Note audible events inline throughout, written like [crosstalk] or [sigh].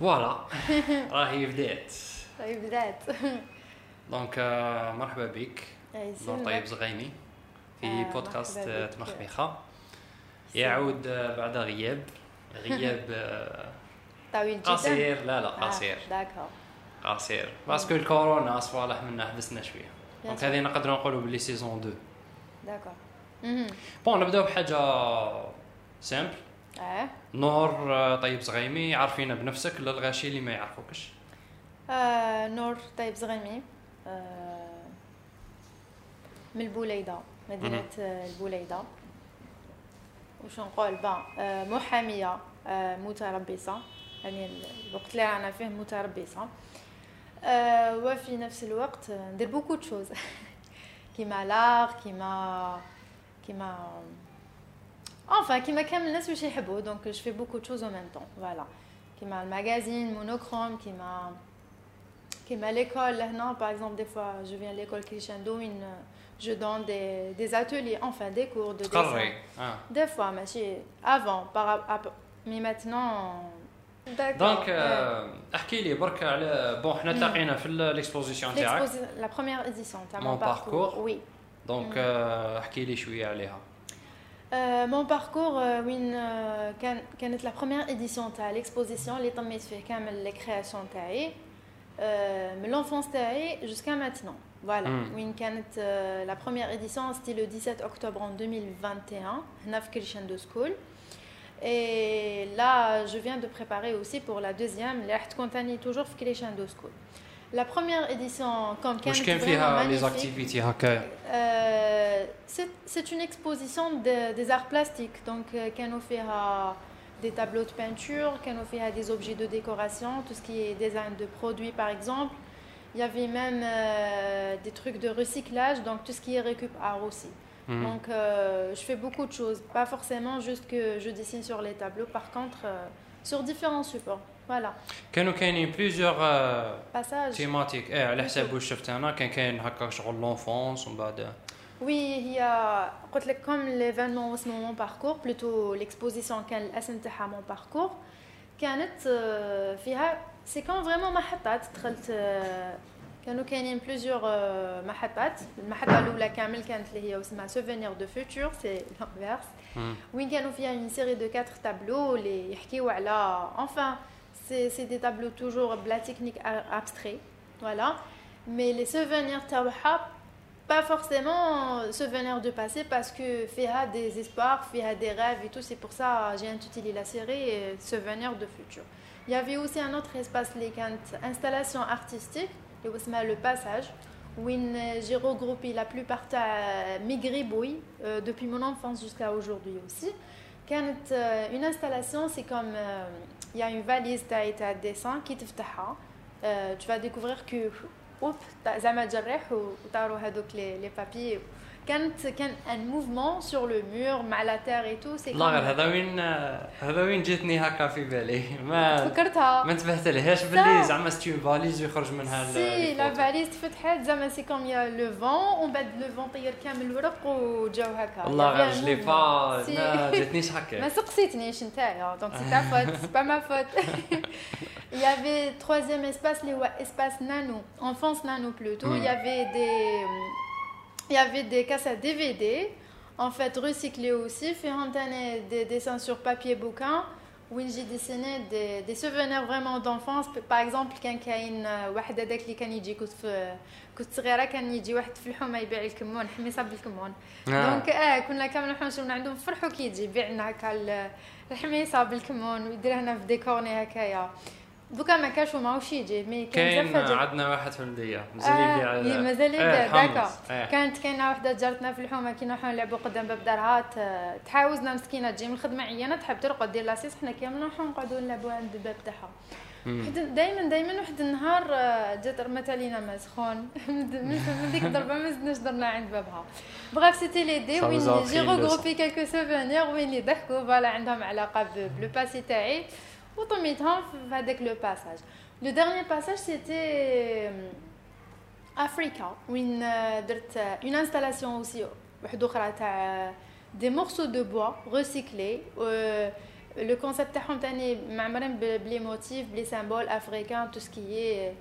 Voilà راهي بدات طيب بدات Donc مرحبا بك سلمى. طيب زغيمي في بودكاست. تمخمخة يعود بعد غياب غياب طويل جدا قصير لا لا قصير قصير parce que الكورونا صوالح منا حبسنا شوية donc. هذه نقدروا نقولوا باللي saison 2 d'accord. Bon نبداو بحاجه simple آه. نور آه، طيب زغيمي عارفينا بنفسك للغاشي اللي ما يعرفوكش. آه، نور طيب زغيمي آه، من البوليدة مدينة آه، البوليدة. وش نقول؟ bah آه، محامية آه، متربصة. يعني الوقت اللي رانا فيه متربصة. آه، وفي نفس الوقت آه، ندير beaucoup de choses. [laughs] كيما l'art كيما كيما enfin كيما كامل الناس واش يحبوا دونك جو في بوكو دو شوز او ميم طون فوالا كيما الماغازين مونوكروم كيما كيما ليكول لهنا باغ اكزومبل دي فوا جو فيان ليكول كريشاندو وين جو دون دي دي ateliers enfin des cours de dessin تقري اه des fois ماشي avant par ap- mais maintenant D'accord. دونك آه، احكي لي برك على بون حنا مم. تلاقينا في الاكسبوزيسيون تاعك L'exposi- la première édition تاع Mon mon parcours parcours. oui دونك مم. آه، احكي لي شويه عليها Euh, mon parcours euh, وين euh, كان كانت la première édition تاع l'exposition اللي طميت فيه كامل les créations تاعي euh, من l'enfance تاعي jusqu'à maintenant voilà مم. وين كانت euh, la première édition c'était le 17 octobre en 2021 هنا في Crescendo School et là je viens de préparer aussi pour la deuxième اللي راح تكون ثاني toujours في Crescendo School la première édition comme كانت واش كان vraiment فيها لي magnifique. زاكتيفيتي هكايا Euh, c'est- c'est une exposition de- des arts plastiques. Donc, euh, كانوا فيها des tableaux de peinture, كانوا فيها des objets de décoration, tout ce qui est design de produits par exemple. Il y avait même euh, des trucs de recyclage, donc tout ce qui est récup art aussi. مم. Donc, euh, je fais beaucoup de choses. Pas forcément juste que je dessine sur les tableaux, par contre, euh, sur différents supports. Voilà. كانوا كاينين بليزيور Passage. تيماتيك ايه على حساب واش شفت انا كان كاين هكا شغل لونفونس ومن بعد Oui, هي قلت لك comme l'événement اسمه mon parcours plutôt l'exposition كان الاسم تاعها mon parcours كانت آه، فيها سي كان فريمون محطات دخلت آه، كانوا كاينين بليزيور محطات المحطه الاولى كامل كانت اللي هي اسمها سوفينير دو فوتور سي لانفيرس مم. وين كانوا فيها une série de quatre tableaux اللي يحكيو على enfin c'est des tableaux toujours de la technique abstraite. Voilà. Mais les souvenirs Tawaha, pas forcément souvenirs de passé parce que Féha des espoirs, Féha des rêves et tout. C'est pour ça j'ai intitulé la série euh, Souvenirs de futur. Il y avait aussi un autre espace, les installation artistique, le passage où j'ai euh, regroupé la plupart de mes gribouilles euh, depuis mon enfance jusqu'à aujourd'hui aussi. كانت euh, une installation c'est comme euh, il y a une valise تاعي تاع dessin qui تفتحها euh, tu vas découvrir que اوب تاع زعما تجرح وطاروا هذوك لي لي بابي كانت كان ان موفمون سور لو مور مع لا تير اي تو سي لا غير هذا وين هذا وين جاتني هكا في بالي ما فكرتها ما انتبهت لهاش باللي زعما ستي فاليز ويخرج منها ال- سي لي لا فوتو. فاليز تفتحت زعما سي كوم يا لو فون ومن بعد لو فون طير كامل الورق وجاو هكا والله Il y غير avait un جلي mouvement. با Si. ما جاتنيش ما هكا سقسيتنيش نتايا دونك سي تا فوت سي با ما فوت Il y avait troisième espace, les espace nano, enfance nano plutôt. Il y avait des, il y avait des cassettes DVD, en fait recyclées aussi. Fait des dessins sur papier bouquin où j'ai dessiné des, des souvenirs vraiment d'enfance. Par exemple, كان كاين واحد هذاك اللي كان يجي كنت في كنت صغيره كان يجي واحد [laughs] في الحومه يبيع الكمون حميصه بالكمون آه. دونك اه كنا كامل نحوس من عندهم فرحوا كي يجي يبيع لنا هكا ال- الحميصه بالكمون ويدير هنا في ديكورني هكايا دوكا ما كاش وماهوش يجي mais كان عندنا واحد في المدية مازال آه، يبيع مازال إيه، يبيع. D'accord. إيه. كانت كاينة وحدة جارتنا في الحومة كي نروحو نلعبوا قدام باب دارها تحاوزنا مسكينة تجي. من الخدمة عيانة تحب ترقد دير la sieste حنا كامل نروحو نقعدوا نلعبوا عند الباب تاعها. دائما دائما واحد النهار آه، جات رمات علينا ما سخون [laughs] من ديك الضربة ما زدناش درنا عند بابها. Bref c'était l'idée Ça وين j'ai regroupé quelques souvenirs وين يضحكوا voilà عندهم علاقة ب le passé تاعي avec le passage. Le dernier passage, c'était euh, Africa, une, euh, euh, une installation aussi, des morceaux de bois recyclés. Le concept de les motifs, les symboles africains, tout ce qui est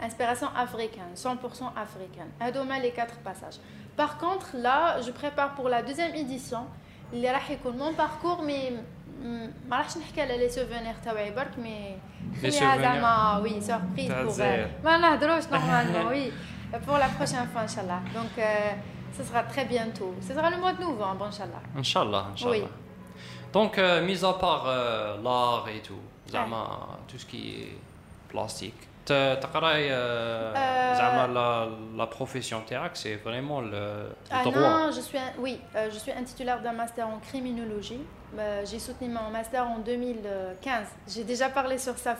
inspiration africaine, 100% africaine. Adoma les quatre passages. Par contre, là, je prépare pour la deuxième édition. Il y mon parcours, mais ما راحش نحكي على لي سوفونير تاعي برك مي خليها زعما وي سوربريز بور ما نهضروش [laughs] نورمالمون وي pour la prochaine fois inchallah donc euh, ce sera très bientôt ce sera le mois de novembre inchallah inchallah inchallah oui. donc euh, mis à part euh, l'art et tout زعما tout ce qui est plastique تقراي زعما la profession تاعك c'est vraiment le ah non je suis un, oui je suis un titulaire d'un master en criminologie bah, j'ai soutenu mon master en 2015 j'ai déjà parlé sur ça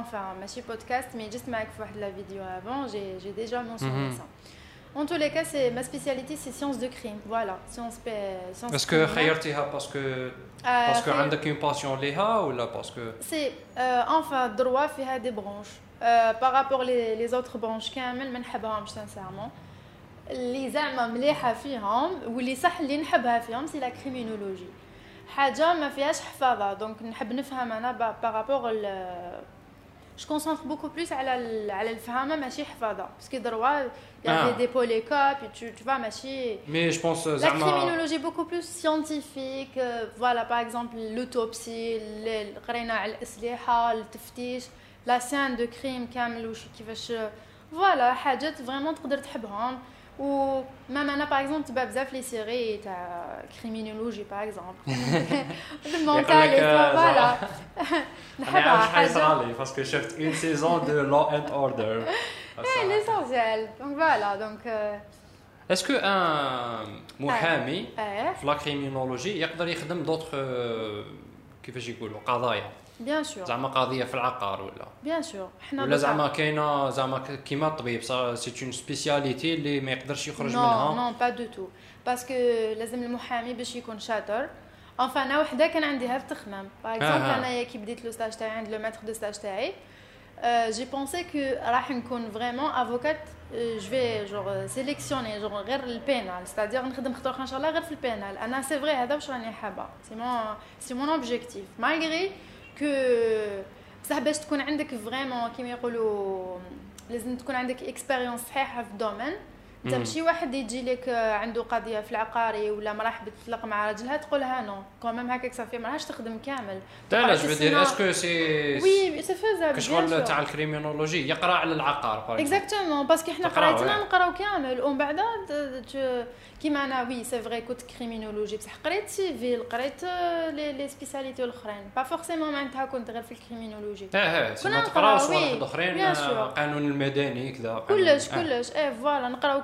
enfin ma podcast mais juste ma la vidéo avant j'ai déjà mentionné mm -hmm. ça en tous les cas, c'est ma spécialité, c'est sciences de crime. Voilà, sciences. sciences Est-ce que خيرتيها parce que parce que عندك une passion ليها ou là parce que C'est euh, enfin droit فيها des branches. Euh, par rapport les les autres branches كامل ما نحبهمش sincèrement. اللي زعما مليحه فيهم واللي صح اللي نحبها فيهم سي لا كريمينولوجي حاجه ما فيهاش حفاظه دونك نحب نفهم انا بارابور je concentre beaucoup plus على على الفهامه ماشي حفاظه باسكو دروا il y avait des polycopes et tu, tu vois ماشي mais je pense la criminologie beaucoup plus scientifique voilà par exemple l'autopsie قرينا على الاسلحه التفتيش لا سين دو كريم كامل وش كيفاش فوالا حاجات فريمون تقدر تحبهم ou même انا par exemple تبع بزاف لي سيري تاع كريمينولوجي par exemple [laughs] المونتال فوالا [laughs] نحبها حاجه لي باسكو شفت اون سيزون دو لو اند اوردر ايه ليسونسيال دونك فوالا دونك اسكو ان محامي في لا كريمينولوجي يقدر يخدم دوطخ كيفاش يقولوا قضايا بيان سور زعما قضية في العقار ولا؟ بيان سور حنا ولا زعما كاينة زعما كيما الطبيب سي اون سبيسياليتي اللي ما يقدرش يخرج منها. نو با دو تو باسكو لازم المحامي باش يكون شاطر. enfin أنا وحدة كان عندي هاذ التخمام. par exemple انايا كي بديت le stage تاعي عند le maître de stage تاعي. j'ai pensé que راح نكون vraiment avocate je vais je sélectionne je غير ال pénal c'est-à-dire نخدم خطوة إن شاء الله غير في ال pénal أنا c'est vrai هذا واش راني حابة. c'est mon c'est mon objectif malgré que بصح باش تكون عندك vraiment كيما يقولوا لازم تكون عندك expérience صحيحه في ال domaine انت ماشي واحد يجي لك عنده قضية في العقاري ولا مراه حبت تطلق مع راجلها تقولها non. quand même هكاك صافي ما راهش تخدم كامل. لا لا je veux dire est-ce que si oui c'est faisable كشغل تاع ال criminologie يقرأ على العقار exactement parce que حنا قرايتنا نقرأو كامل. ومن بعد كيما أنا oui c'est vrai كنت criminologie بصح قريت civil قريت les les spécialités الأخرين. pas forcément معناتها كنت غير في ال criminologie آه آه كنا نقراو صوالح أخرين القانون المدني كذا كلش كلش. إيه voilà نقرأو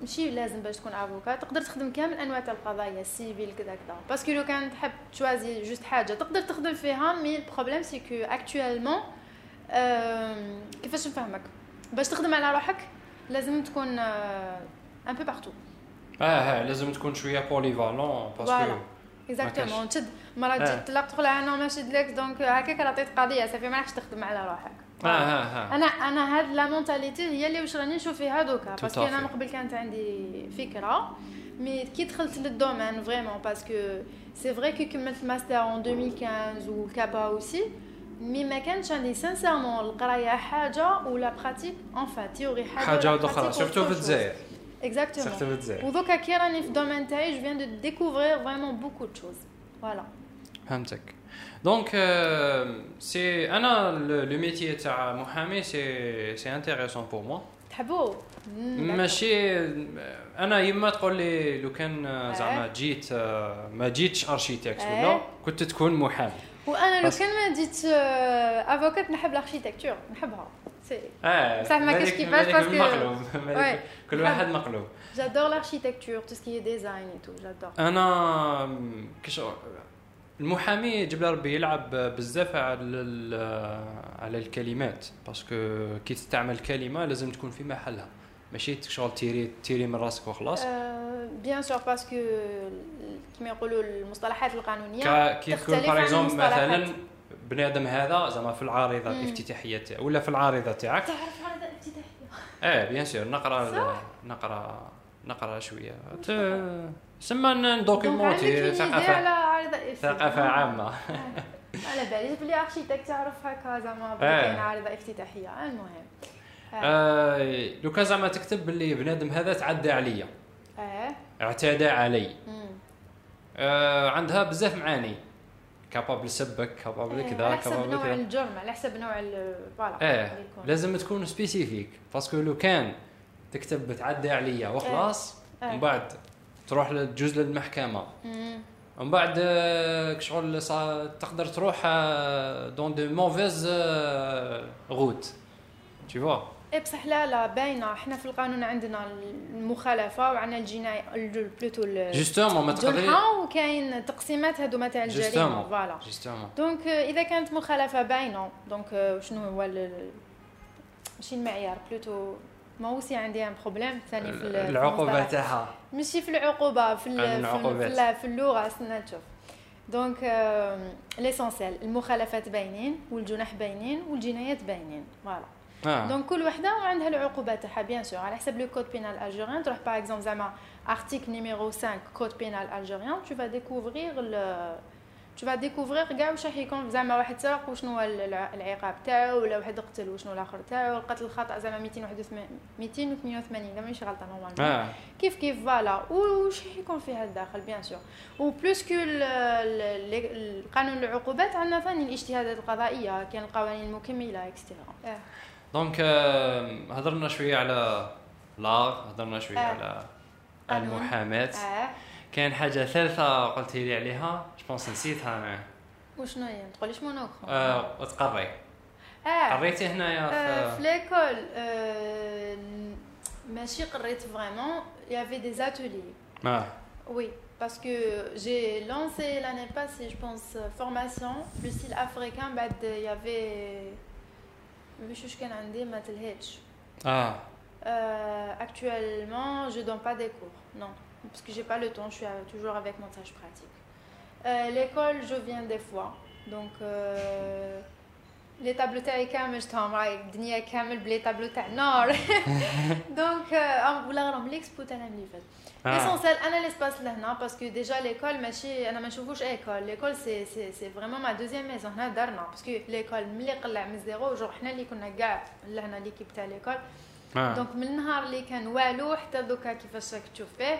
ماشي لازم باش تكون avocat تقدر تخدم كامل انواع تاع القضايا ال civil كذا كذا. parce que لو كان تحب توازي juste حاجة تقدر تخدم فيها mais ال problème c'est que actuellement كيفاش نفهمك؟ باش تخدم على روحك لازم تكون un peu partout آه آه لازم تكون شوية polyvalent parce que exactement تشد. مرة تجي تطلق تقول أنا ما شدلكش donc هكاك عطيت قضية. صافي ما راحش تخدم على روحك. آه آه أنا أنا هاد la mentalité هي اللي واش راني نشوف فيها دوكا parce que أنا من قبل كانت عندي فكرة. mais كي دخلت لل domaine vraiment parce que c'est vrai كي كملت ال master en 2015 وال CAPA aussi mais ما كانش عندي sincèrement القراية حاجة و la pratique enfin théorie حاجة حاجة أخرى surtout في الجزائر. Exactement. وذوكا كي راني في ال domaine تاعي je viens de découvrir vraiment beaucoup de choses voilà فهمتك. دونك سي انا لو ميتي تاع محامي سي سي انتيريسون بور موا تحبو ماشي انا يما تقول لي لو كان زعما جيت ما جيتش ارشيتكت ولا كنت تكون محامي وانا لو كان ما جيت افوكات نحب الاركيتكتور نحبها سي اه صح ما كاش كيفاش باسكو مقلوب كل واحد مقلوب جادور l'architecture tout ce qui est design et tout j'adore انا كش المحامي جبل ربي يلعب بزاف على على الكلمات parce que كي تستعمل كلمة لازم تكون في محلها. ماشي شغل تيري تيري من راسك وخلاص. bien sûr parce que كيما يقولوا المصطلحات القانونية كي تكون par exemple مثلا بنادم هذا زعما في العارضة الافتتاحيه ولا في العارضة تاعك. تعرف عارضة افتتاحيه آه bien sûr نقرأ نقرأ نقرأ شوية. سما ن documenter ثقافة. ثقافة عامة. على بالي. بلي architecte تعرف هكا زعما كاين عارضه افتتاحية. المهم. آه. لو كان زعما تكتب باللي بنادم هذا تعدى عليا. آه. اعتدى علي. آه عندها بزاف معاني. capable سبك capable كذا على حسب نوع الجرم على حسب نوع voilà آه لازم تكون spécifique parce que لو كان تكتب بتعدى عليا وخلاص ومن بعد تروح للجزء للمحكمة. ومن بعد شغل تقدر تروح dans de mauvaises routes des fois اي بصح لا لا باينة. إحنا في القانون عندنا المخالفة وعندنا الجناية plutôt justement ما تقدري وكاين تقسيمات هادو تاع الجريمه voilà. justement donc إذا كانت مخالفة باينة. donc شنو هو ماشي المعيار plutôt ما هو c'est عندي un problème ثاني في العقوبه تاعها ماشي في العقوبه في في, في اللغة استنى تشوف donc l'essentiel المخالفات باينين والجنح باينين والجنايات باينين voilà آه. donc كل وحدة وعندها العقوبات تاعها bien sûr على حسب le code pénal algérien تروح par exemple زعما article numéro 5 code pénal algérien tu vas découvrir tu vas découvrir كاع واش راح يكون زعما واحد سرق وشنو هو العقاب تاعو ولا واحد قتل وشنو الآخر تاعو القتل الخطا زعما 281 288 اذا مانيش غلطه normalement آه. كيف كيف voilà وش يكون فيها الداخل bien sûr و plus que القانون العقوبات عندنا ثاني الاجتهادات القضائيه كاين القوانين المكمله extra آه. donc هضرنا شوية على l'art هضرنا شوية آه. على المحاماه آه. كاين حاجه ثالثه قلتي لي عليها جوبونس نسيتها انا وشنو هي ما تقوليش مونوكرو اه تقري اه قريتي هنايا في, في ليكول آه ماشي قريت فريمون يافي دي زاتولي اه Oui, parce que j'ai lancé l'année passée, je pense, formation, le style africain, بعد il y avait مش واش كان عندي ما تلهيتش اه actuellement je donne pas des cours non parce que j'ai pas le temps je suis toujours avec mon stage pratique euh, l'école je viens des fois donc euh, لي تابلو تاعي كامل شفتهم راهي الدنيا كامل بلي تابلو تاع نار دونك ولا راهم ليكسبو تاع العام اللي فات ليسونسيال انا ليسباس لهنا باسكو ديجا ليكول ماشي انا ما نشوفوش ايكول ليكول سي سي سي فريمون ما دوزيام ميزون هنا دارنا باسكو ليكول ملي قلع من زيرو جو حنا اللي كنا كاع لهنا ليكيب تاع ليكول دونك من النهار اللي كان والو حتى دوكا كيفاش راك تشوف فيه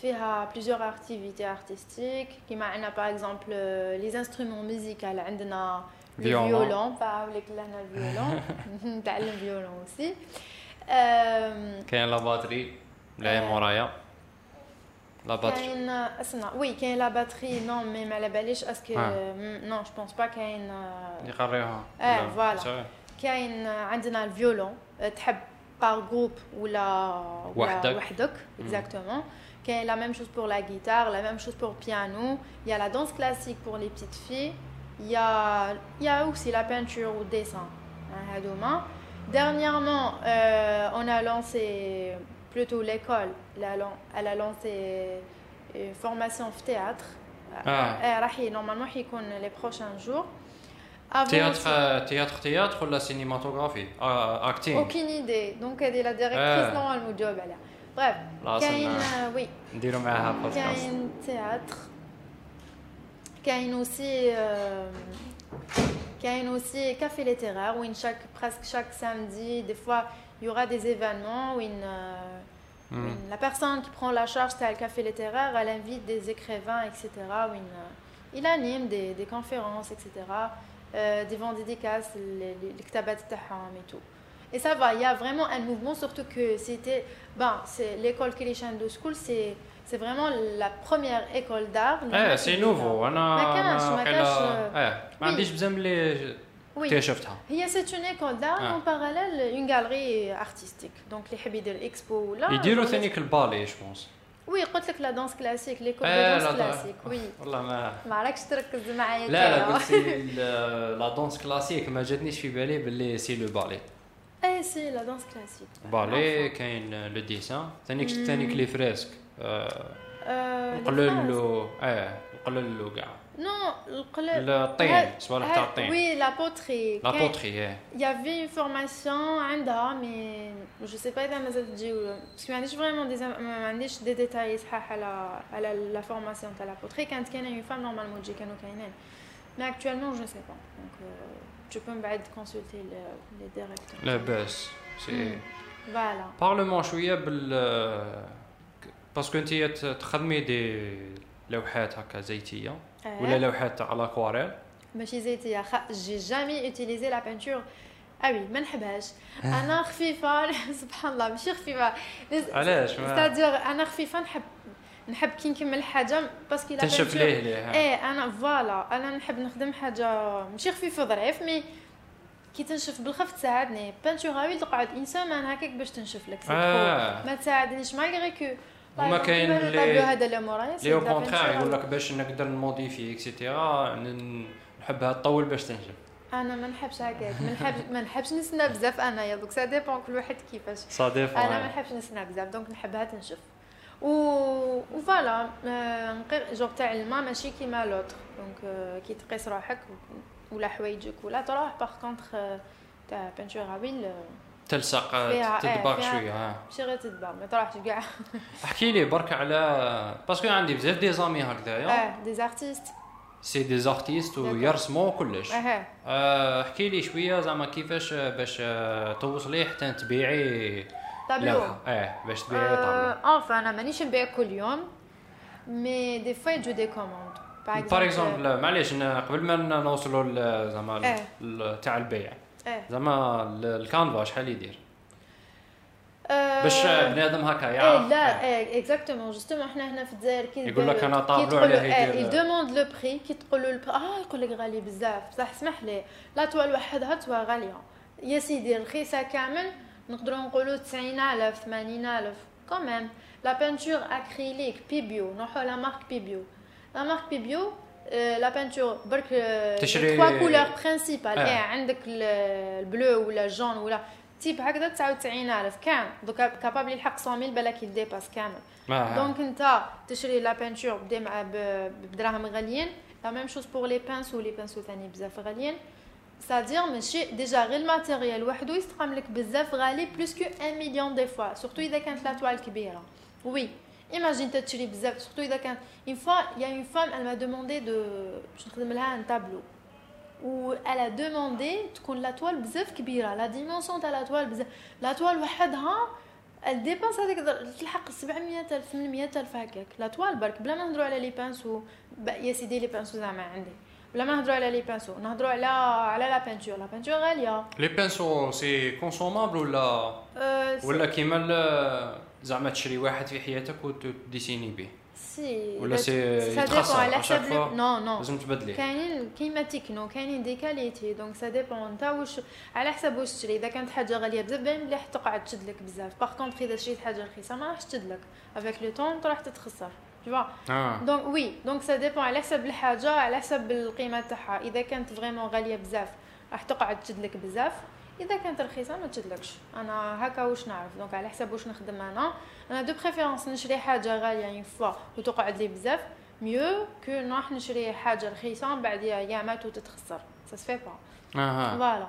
فيها بليزيور اكتيفيتي ارتستيك كيما عندنا باغ اكزومبل لي انسترومون ميوزيكال عندنا الفيولون فاوليك لهنا الفيولون نتعلم فيولون اوسي كاين لا باتري لا مورايا لا باتري كاين اسمع وي كاين لا باتري نو مي ما على باليش اسكو نو جو بونس با كاين يقريوها اه فوالا كاين عندنا الفيولون تحب باغ جروب ولا وحدك وحدك اكزاكتومون La même chose pour la guitare, la même chose pour le piano. Il y a la danse classique pour les petites filles. Il y a, il y a aussi la peinture ou le dessin. Hein, Dernièrement, euh, on a lancé, plutôt l'école, elle a lancé une formation de théâtre. Ah. Euh, normalement, les prochains jours. Théâtre, euh, théâtre, théâtre ou la cinématographie? Uh, Aucune idée. Donc, elle est la directrice, ah. non, elle لا كاين أصلاً وي نديروا معاها بودكاست كاين تياتر كاين اوسي كاين اوسي كافي ليتيرير وين شاك بريسك شاك سامدي دي فوا il y aura des événements وين euh, مم. وين la personne qui prend la charge تاع الكافي ليتيرير elle invite des écrivains etc وين euh, il anime des, des conférences etc euh, des vents dédicaces les, les, الكتابات تاعهم et tout et ça va il y a vraiment un mouvement surtout que c'était ben c'est l'école Crescendo School c'est c'est vraiment la première école d'art اللي ايه هنا سي في نوفو انا ما كانش- أنا ما وقيلا- كانش- ايه ما وي. عنديش بزاف اللي Oui. اكتشفتها هي c'est une école d'art Ah. en parallèle une galerie artistique donc اللي يحب يدير اكسبو ولا يديروا ثاني البالي جو بونس وي قلت لك لا دانس كلاسيك ليكول ايه دو لا دانس لا كلاسيك وي والله ما ما راكش تركز معايا لا لا كده. قلت سي ال- لا دونس كلاسيك ما جاتنيش في بالي باللي سي لو بالي ايه سي لا دانس كلاسيك بالي كاين لو ديسان ثاني ثاني لي فريسك Euh, نقلل له ايه نقلل له كاع Non, القلب الطين صوالح تاع الطين Oui, la poterie. لا Quand- بوتري ايه Il y avait une formation عندها mais je sais pas إذا مازال تجي ولا parce que ما عنديش vraiment des ما عنديش des détails صحاح على على la formation تاع la poterie كانت كاينة une femme normalement تجي كانوا كاينين mais actuellement je ne sais pas donc euh, tu peux من بعد consulter le- les directeurs لاباس سي مم. فوالا بارلمون شويه بال باسكو انت تخدمي دي لوحات هكا زيتيه ولا لوحات تاع لاكواريل ماشي زيتية خ... جي جامي اوتيليزي لا بانتور اه وي ما نحبهاش [laughs] انا خفيفه سبحان الله ماشي خفيفه علاش ما ستادير انا خفيفه نحب نحب كي نكمل حاجة باسكو لا تنشف ليه ليه. إيه أنا فوالا أنا نحب نخدم حاجة ماشي خفيفة ظريف مي كي تنشف بالخف تساعدني. بانتور غاوي تقعد ان سيمان هكاك باش تنشف لك آه. ما تساعدنيش مالغري كو هما كاين كاين هذا اللي لي أو كونترا يقول لك باش نقدر نموديفي اكسيتيرا نحبها تطول باش تنجم. أنا ما نحبش هكاك ما نحبش ما نحبش نسنى بزاف انايا دوك سا ديبون كل واحد كيفاش. صادف أنا ما نحبش نسنى بزاف دونك نحبها تنشف. و وفوالا نقير جوغ تاع الماء ماشي كيما لوتر دونك كي تقيس روحك ولا حوايجك ولا تروح باغ كونتخ تاع بانتور غاويل تلصق فيها- شوية ماشي غير تدبر ما تروحش كاع احكي لي برك على parce que عندي بزاف des amis هكذايا آه des artistes c'est des artistes. ويرسموا كلش احكي لي شوية زعما كيفاش باش توصلي حتى تبيعي طابلو آه باش تبيعي tableau enfin أنا مانيش نبيع كل يوم mais des fois يجو des commandes par exemple معليش قبل ما نوصلوا زعما إيه. تاع البيع آه زعما ال- الكانفا شحال يدير؟ آه، باش بنادم هكا إيه يعرف. لا إيه. إيه exactement justement حنا هنا في الجزائر كي يقول لك أنا طابلو تقولوا يدير- إيه demande le prix كي تقولوا ال prix آه يقول لك غالي بزاف. بصح اسمح لي. la toile وحدها toile غالية. يا سيدي رخيصه كامل. نقدروا نقولوا 90000 80000 quand même la peinture acrylique Pébéo نروحوا la marque Pébéo la marque Pébéo la peinture برك تشري- trois couleurs principales. إيه عندك ال- ال bleu ولا ال jaune ولا type هكذا 99000 كان donc capable يلحق 100000 بالك ي dépasse كامل ما donc انت تشري la peinture بدراهم غاليين la même chose pour les pinceaux les pinceaux ثاني بزاف غاليين سادير ماشي ديجا غير الماتيريال وحده يستقام لك بزاف غالي بلوس كو 1 مليون دي فوا سورتو اذا كانت لا توال كبيره وي ايماجين تشري بزاف سورتو اذا كانت اون فوا يا اون فام elle m'a demandé de باش نخدم لها ان تابلو و elle a demandé تكون لا توال بزاف كبيره لا ديمونسيون تاع لا توال بزاف لا توال وحدها الديبانس هذيك در- تلحق 700000 800000 هكاك لا توال برك بلا ما نهضروا على لي بانسو ب- يا سيدي لي بانسو زعما عندي بلا ما نهضروا على les pinceaux نهضروا على على la peinture la peinture غاليه les pinceaux c'est consommable ولا ولا كيما زعما تشري واحد في حياتك وت dessiner به سي ولا سي يتخسر على حسب. non non لازم تبدلي كاينين كيما تكنو كاينين des qualités donc ça dépend نتا واش على حسب واش تشري اذا كانت حاجة غاليه بزاف باين مليح تقعد تشد لك بزاف par contre اذا شريت حاجة رخيصه ما راحش تشد لك avec le temps راح تتخسر tu vois. آه donc oui donc ça dépend على حسب الحاجة على حسب القيمه تاعها اذا كانت vraiment غاليه بزاف راح تقعد تشد لك بزاف اذا كانت رخيصه ما تشدلكش أنا هكا واش نعرف donc على حسب واش نخدم أنا أنا de préférence نشري حاجة غاليه une fois وتقعد لي بزاف mieux que نروح نشري حاجة رخيصه من بعد يامات وتتخسر سا سفي با أها voilà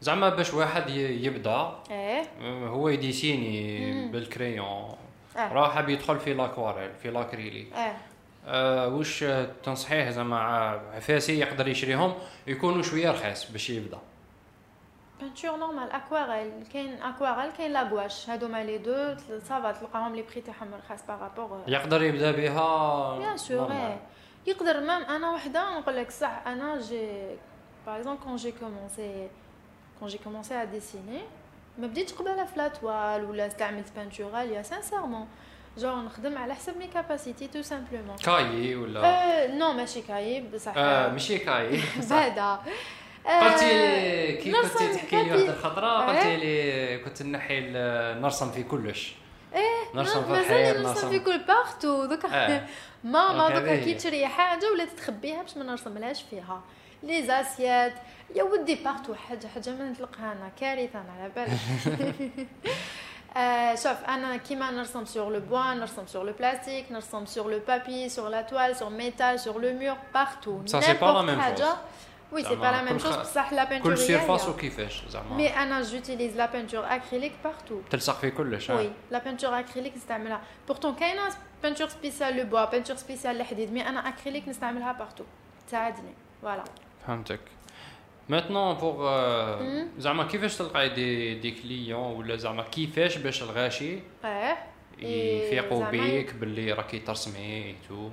زعما باش واحد يبدا إيه آه، هو ي dessiner. بال crayon آه راه حاب يدخل في l'aquarelle في l'acrylique آه آه واش تنصحيه زعما عفاسي يقدر يشريهم؟ يكونوا شوية رخيص باش يبدأ. peinture normale aquarelle كاين aquarelle كاين la gouache هادوما les deux ça va تلقاهم les prix تاعهم رخاص par rapport يقدر يبدأ بها bien sûr. يقدر même أنا وحدة نقول لك صح. أنا j'ai par exemple quand j'ai commencé quand j'ai commencé à dessiner ما بديتش قبالها في la toile ولا استعملت peinture غاليه sincèrement genre نخدم على حسب mes capacités tout simplement cahier ولا أه non ماشي cahier بصح آه ماشي cahier. [laughs] بعدا قلتي لي كي كنتي تحكي لي. واحد الخطره آه. قلتي لي كنت نحي نرسم في كلش نرسم في الحيط نرسم في كل partout donc آه. [laughs] ماما donc donc كي. تشري حاجة ولا تخبيها باش ما نرسملهاش فيها لي زاسيات يا ودي بارتو حاجه حاجه ما نطلقها انا كارثه انا على بالك آه، شوف انا كيما نرسم سور لو بوا نرسم سور لو بلاستيك نرسم سور لو بابي سور لا توال سور ميتال سور لو مور بارتو Ça, c'est pas la même حاجه chose. وي سي زعما با لا ميم كل شوز خ- بصح لا بانتور كل سيرفاس وكيفاش زعما مي انا جوتيليز لا بانتور اكريليك بارتو تلصق في كلش آه. وي لا بانتور اكريليك نستعملها بورتون كاينه بانتور سبيسيال لو بوا بانتور سبيسيال الحديد مي انا اكريليك نستعملها بارتو تساعدني فوالا فهمتك maintenant pour même. زعما كيفاش تلقاي des des clients ولا زعما كيفاش باش الغاشي آه يفيقوا بيك باللي راكي ترسمي تو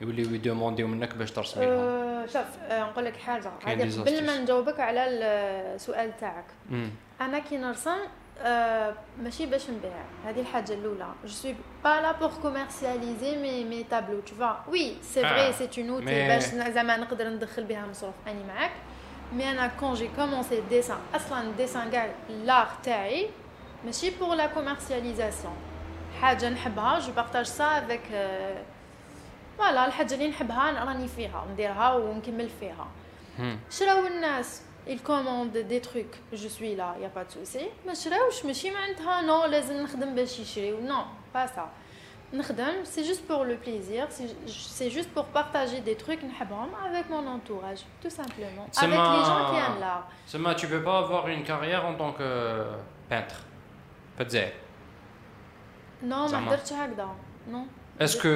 يوليو يدومونديو منك باش ترسمي لهم أه شوف أه نقول لك حاجة قبل ما. نجاوبك على السؤال تاعك مم. أنا كي نرسم أه ماشي باش نبيع هذه الحاجه الاولى جو سوي با لا بور كوميرسياليزي مي مي تابلو تو فوا وي سي آه، فري سي اون اوتي مي- باش زعما نقدر ندخل بها مصروف اني معاك مي انا كون جي كومونسي ديسان اصلا ديسان كاع لاغ تاعي ماشي بور لا كوميرسياليزاسيون حاجه نحبها جو بارطاج سا افيك فوالا الحاجه اللي نحبها راني فيها نديرها ونكمل فيها مم. شراو الناس ils commandent des trucs je suis là y a pas de souci ما شراوش ماشي معناتها نو لازم نخدم باش يشريو نو با سا نخدم سي جوست بور لو بليزير سي جوست بور بارطاجي دي تروك نحبهم avec mon entourage tout simplement C'est avec les gens ma- qui aiment l'art Seulement, tu peux pas avoir une carrière en tant que peintre في الجزائر نو ما زعما. درتش هكذا نو اسكو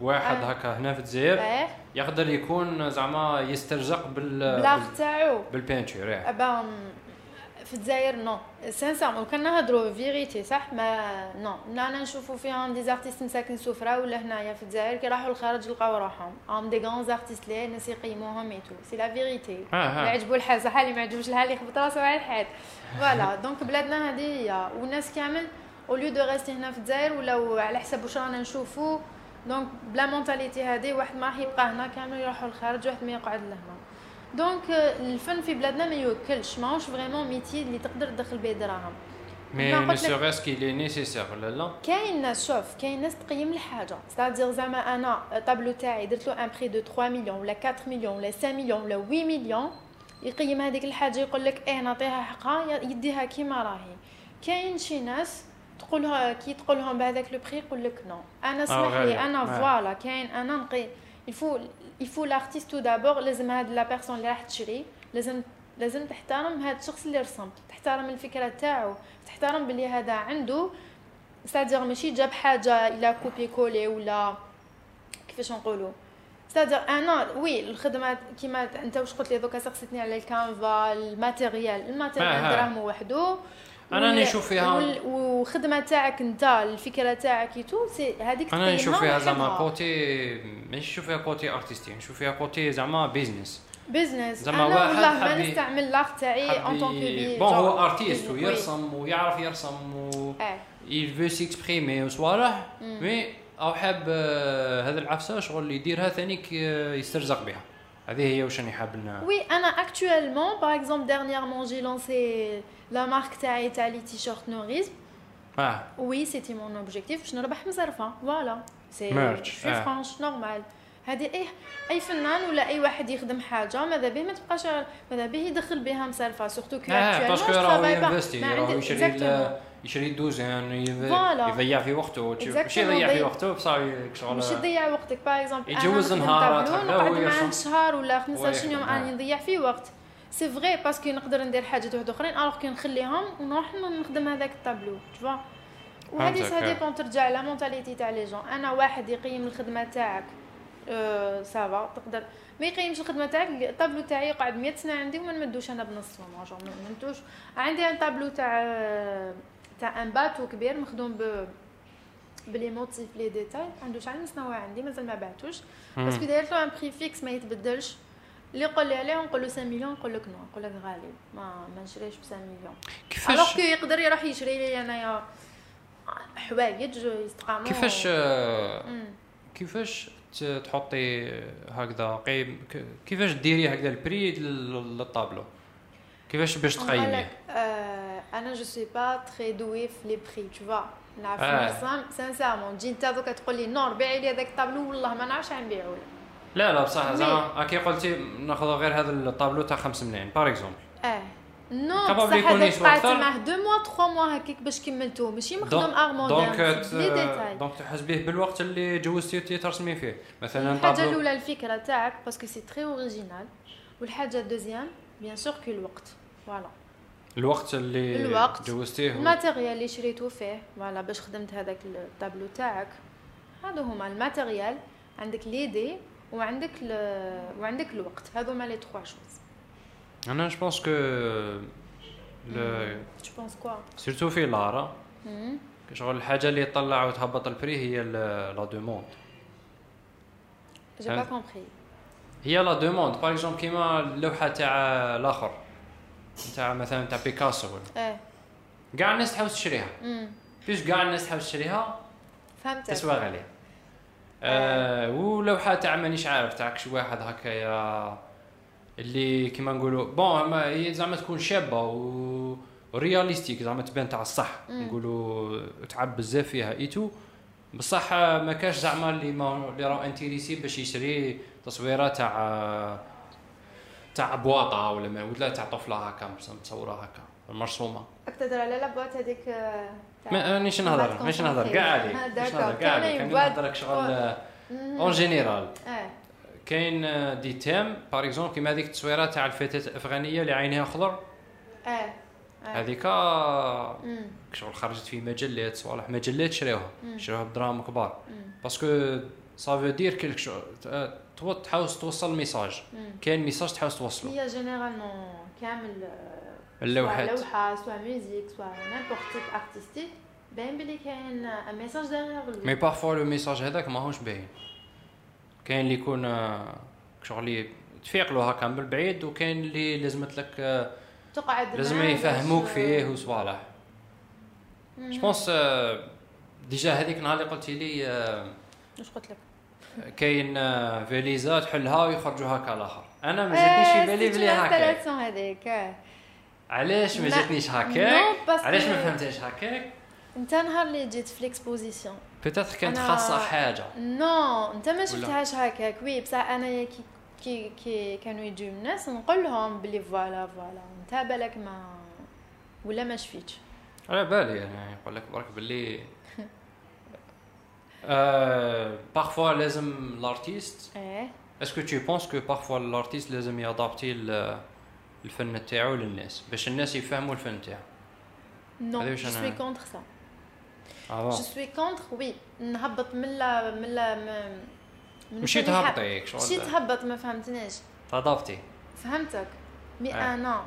واحد آه. هكا هنا في الجزائر آه يقدر يكون زعما يسترزق بال بلاغ بال- تاعو. بال peinture ياه. ah bah في الجزائر non sincèrement كان نهضروا vérité صح؟ ما نو أنا نشوفوا فيهم des artistes مساكن سفرة ولا هنايا في الجزائر كي راحوا للخارج لقاو روحهم. هم des grands artistes لي الناس يقيموهم et tout c'est la vérité اللي عجبو الحال صح؟ اللي ما عجبوش الحال يخبط راسو على الحال voilà donc بلادنا هذه هي. والناس كامل au lieu de rester هنا في الجزائر ولاو على حسب واش رانا نشوفوا donc ب la mentalité هذه واحد ما راح يبقى هنا كامل يروحوا للخارج واحد ما يقعد لهنا donc الفن في بلادنا ما يوكلش ماهوش vraiment métier اللي تقدر تدخل به دراهم mais ما سوغيس كي les nécessaires ولا لا كاين ناس شوف كاين ناس تقيم الحاجة c'est-à-dire زعما أنا طابلو تاعي درت له un prix de 3 مليون ولا 4 مليون ولا 5 مليون ولا 8 مليون يقيم هذيك الحاجة يقول لك إيه نعطيها حقها يديها كيما راهي كاين شي ناس تقولها كي تقول لهم بهذاك le prix يقول لك non أنا اسمح لي. أنا آه. voilà كاين أنا نقي. il faut il faut l'artiste tout d'abord لازم هاد la personne اللي راح تشري. لازم لازم تحترم هاد الشخص اللي رسم تحترم الفكرة تاعو. تحترم بلي هذا عنده c'est-à-dire ماشي جاب حاجة إلى copier-coller ولا كيفاش نقولوا. c'est-à-dire أنا oui الخدمة كيما أنت واش قلت لي donc سقسيتني على ال canvas ال matériel. ال matériel آه، آه. دراهمو وحده. أنا وال- نشوف فيها- وال- وخدمه تاعك انت الفكرة تاعك tout c'est هذيك أنا نشوف فيها زعما. côté ماشي نشوف فيها côté artistique نشوف فيها côté زعما بيزنس بيزنس زعما أنا واحد والله ما نستعمل l'art تاعي en tant حبي- بون هو artiste ويرسم ويعرف يرسم و آه il veut s'exprimer وصوالح mais أو حاب آه، هذا العفسة شغل يديرها ثاني يسترزق بها. هذه هي واش راني حاب Oui, أنا, actuellement, par exemple, dernièrement, j'ai lancé la marque تاعي تاع les t-shirts Nourisme. آه Oui, c'était mon objectif. باش نربح مزرفه je suis آه. franche normal هذه إيه؟ أي فنان ولا أي واحد يخدم حاجة ماذا به ما تبقاش ماذا به يدخل بها مصرفة. surtout que ي investi راهو عندي يشري دوزان. يضيع في وقته ماشي يضيع في. وقته بصح شغل مش تضيع وقتك par exemple يتجوز نقعد وهو معاه. شهر ولا 15 ويخدم، يوم. راني نضيع فيه وقت c'est vrai parce que نقدر ندير حاجات واحد اخرين alors كي نخليهم ونروح نخدم هذاك الطابلو تشوفا وهذه ça dépend ترجع على mentalité تاع les jeunes أنا واحد يقيم الخدمه تاعك أه ça va تقدر ما يقيمش الخدمه تاعك الطابلو تاعي يقعد 100 سنه عندي وما نمدوش أنا بنص ما نمدوش عندي un tableau تاع تاع un bateau كبير مخدوم ب ب les motifs les détails. عنده شحال من سنه عندي مازال ما بعتوش parce que دايرت له un prix fixe ما يتبدلش. اللي يقول لي عليه نقول له 5 مليون نقول لك non نقول لك غالي. ما ما نشريش ب 5 مليون كيفاش alors que يقدر يروح يشري لي أنايا حوايج يستقاموا. كيفاش كيفاش تحطي هكذا؟ قيم كيفاش ديري هكذا ال prix لل tableau؟ كيفاش باش تقيميه؟ أنا je suis pas très douée في les prix toutefois نعرف آه. sincèrement تجي انت دوكا تقول لي نور بيعي لي هذاك الطابلو والله ما نعرفش نبيعو لا لا بصح زعما كي قلتي ناخذ غير هذا الطابلو تاع 5 ملايين par exemple آه non بصح هذاك قعدت معاه deux mois trois mois هكاك باش كملتو ماشي مخدوم ارمون donc donc تحسبيه بالوقت اللي جوزتي ترسمي فيه. مثلا الحاجة الأولى الفكرة تاعك parce que c'est très original والحاجة ال deuxième bien sûr que الوقت. voilà الوقت اللي الوقت جوزتيه ال matériel اللي شريتو فيه voilà باش خدمت هذاك الطابلو تاعك. هادو هما ال matériel عندك l'idée وعندك ل... وعندك الوقت. هذو ما les trois choses. أنا je pense que je pense que surtout في l'art. شغل الحاجة اللي تطلع وتهبط ال prix هي la demande j'ai pas compris هي la demande par exemple كيما اللوحة تاع الآخر. تاع مثلا تاع بيكاسو ولا؟ إيه. كاع الناس تحاول تشريها. بيش كاع الناس تحاول تشريها؟ فهمت تسوى غالية. آه. ولوحه تاع مانيش عارف تاع شي واحد هكايا اللي كيما نقولوا bon هي زعما تكون شابة و réalistique زعما تبان تاع الصح. نقولوا تعب بزاف فيها et tout بصح ما كاش زعما اللي ما اللي راهو intéressé باش يشري تصويرة تاع تاع بواطة ولا ما ولا تاع طفلة هكا متصورة هكا مرسومة. تهضر على la boîte هذيك ما مانيش نهضر مانيش نهضر كاع عليك مانيش نهضر كاع عليك كان نهضرك شغل en général كاين des thèmes par exemple كيما هذيك التصويرة تاع الفتاة الأفغانية اللي عينها خضر. آه هذيك شغل خرجت في مجلات صوالح مجلات شراوها شراوها بدراهم كبار. parce que ça veut dire quelque chose تحاول توصل message كاين message تحاول توصله. هي généralement كامل اللوحات. سواء لوحة سواء musique سواء n'importe type artistique باين بلي كاين un message derrière mais parfois le message هذاك ماهوش باين. كاين اللي يكون شغل تفيق له هكا من البعيد وكاين اللي لازمت لك تقعد لازم يفهموك فيه وصوالح. je pense déjà هذيك النهار اللي قلتي لي واش قلت لك؟ كاين فيليزا تحلها ويخرجوا هكا الآخر أنا ما جاتنيش في بالي بلي هكا هذيك. علاش ما جاتنيش هكاك علاش ما فهمتهاش هكاك أنت نهار اللي جيت في l'exposition peut-être كانت خاصه حاجة non أنت ما شفتهاش هكاك oui بصح أنا كي كي كي كانوا يجيو الناس نقول لهم بلي voilà voilà. أنت بالك ما ولا ما شفيتش على بالي يعني نقول لك برك باللي parfois لازم l'artiste est-ce que tu penses que parfois l'artiste لازم ي adapter الفن تاعو للناس باش الناس يفهموا الفن تاعو non je suis contre ça je suis contre oui نهبط من لا من لا مشي تهبطي مشي تهبط ما فهمتنيش ت adapter فهمتك mais أنا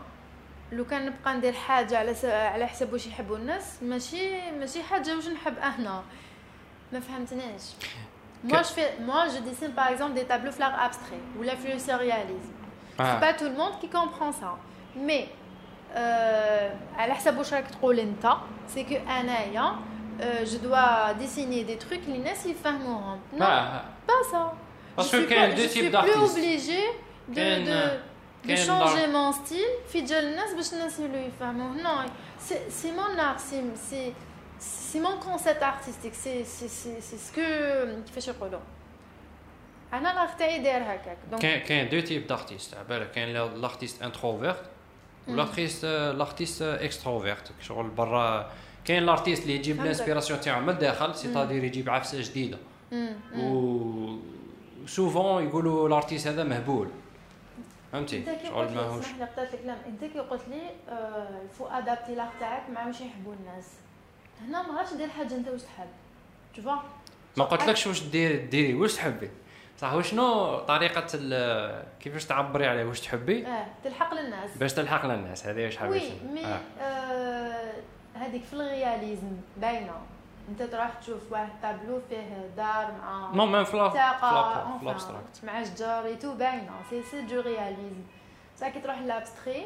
لو كان نبقى ندير حاجة على س... على حساب واش يحبوا الناس ماشي ماشي حاجة واش نحب أنا Moi, je fais, moi, je dessine par exemple des tableaux fleurs abstraits ou la le surréalisme. Ah. C'est pas tout le monde qui comprend ça. Mais euh, à la c'est que Anaya, euh, je dois dessiner des trucs les gens ils Non, ah. pas ça. Parce je que suis, pas, je suis plus obligée de, quel, de, de changer mon style. Fidjel Nas, non, c'est mon art. C'est سي مون كونسيبت ارتستيك سي سي سي سي سكو كيفاش يقولوا أنا l'art تاعي داير هكاك كاين كاين deux types d'artistes على بالك كاين l'artiste introverti وال artiste l'artiste extraverti شغل برا كاين ال artiste اللي يجيب ال inspiration تاعو من الداخل c'est-à-dire يجيب عفسه جديده و souvent يقولوا ال artiste هذا مهبول فهمتي شغل ماهوش انت كي قلت لي il faut adapter l'art تاعك مع واش يحبوا الناس هنا ما غاديش دير حاجة انت واش تحب؟ تشوفا ما قلتلكش واش ديري ديري واش تحبي؟ صح وشنو طريقة كيفاش تعبري عليه واش تحبي؟ آه تلحق للناس. باش تلحق للناس هذه واش حبيت oui mais آه. آه هذيك في ال réalisme باينة. انت تروح تشوف واحد طابلو فيه دار مع non même في ال abstrait مع شجر tout باينة. c'est c'est du réalisme صح كي تروح l'abstrait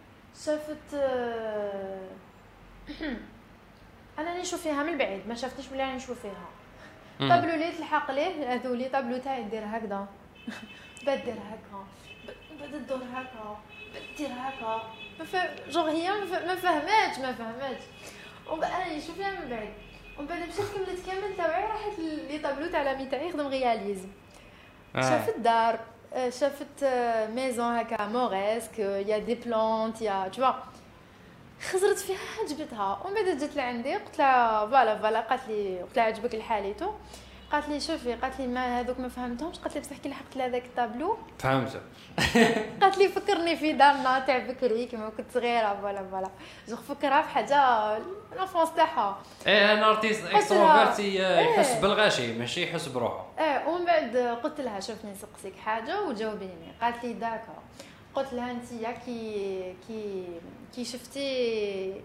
شافت [clears throat] أنا نشوف فيها من بعيد ما شافتش بلي راني نشوف فيها طابلو اللي تلحق ليه؟ هذولي طابلو تاعي دير هكذا. [laughs] بعد دير هكا. بعد تدور هكا. بعد دير هكا. جوغ هي ما فهماتش ما فهماتش. ومن أنا نشوف فيها من بعد ومن بعد مشيت كملت كامل تاوعي راحت لي طابلو تاع l'ami تاعي يخدم réalisme. آه. شافت دار. شافت maison هكا mauresque يا des plantes يا tu vois خزرت فيها عجبتها ومن بعد جات لعندي قلت لها voilà voilà قالت لي قلت لها عجبك الحاليتو قالت لي شوفي قالت لي ما هذوك ما فهمتهمش قالت لي بصح كي لحقت لهذاك الطابلو فهمت. [laughs] قالت لي فكرني في دارنا تاع بكري كيما كنت صغيرة voilà voilà. genre فكرها في حاجة l'enfance تاعها. إيه أنا artiste extraverti يحس إيه. بالغاشي ماشي يحس بروحه. إيه ومن بعد قلت لها شوفني نسقسيك حاجة وجاوبيني. قالت لي d'accord. قلت لها انت كي كي كي شفتي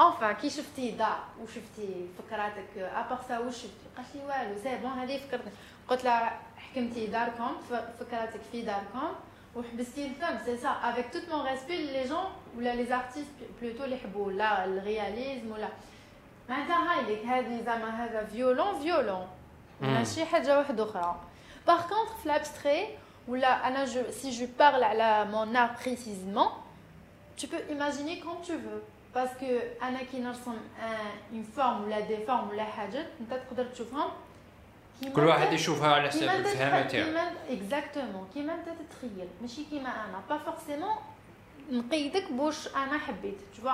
enfin كي شفتي دار وشفتي فكراتك à part ça واش شفتي؟ قالت لي والو سي بون هذه فكرتني قلت لها حكمتي داركم فكراتك في داركم وحبستي الفم سي سا افيك توت مون ريسبي لي جون ولا لي زارتيست بلوتو اللي يحبوا لا الرياليزم ولا معناتها هاي ليك هذه زعما هذا فيولون فيولون ماشي حاجه واحده اخرى باغ كونطخ في لابستري Là, je, si je parle à mon art précisément, tu peux imaginer comme tu veux. Parce que أنا كي نرسم une forme ولا des formes ولا حاجات انت تقدر تشوفهم كل واحد يشوفها على حسب الفهم تاعو exactement كيما انت تتخيل ماشي كيما أنا pas forcément نقيدك باش أنا حبيت تشوف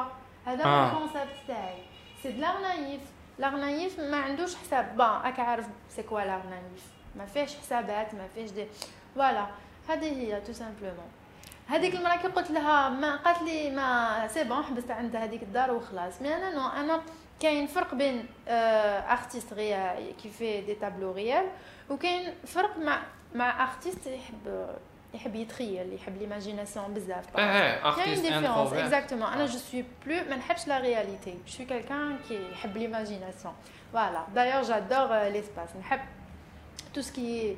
هذا هو ال concept تاعي c'est du naïf l'art naïf ما عندوش حساب. bon راك عارف c'est quoi l'art naïf ما فيهش حسابات ما فيهش des voilà هذه هي tout simplement هذيك المراه كي قلت لها ما قالت لي ما c'est bon حبست عند هذيك الدار وخلاص. mais أنا non أنا كاين فرق بين artiste réel qui fait des tableaux réels وكاين فرق مع مع artiste يحب يحب يتخيل يحب l'imagination بزاف. آه آه كاين différence exactement أنا je suis plus ما نحبش la réalité je suis quelqu'un qui يحب l'imagination voilà d'ailleurs j'adore l'espace نحب tout ce qui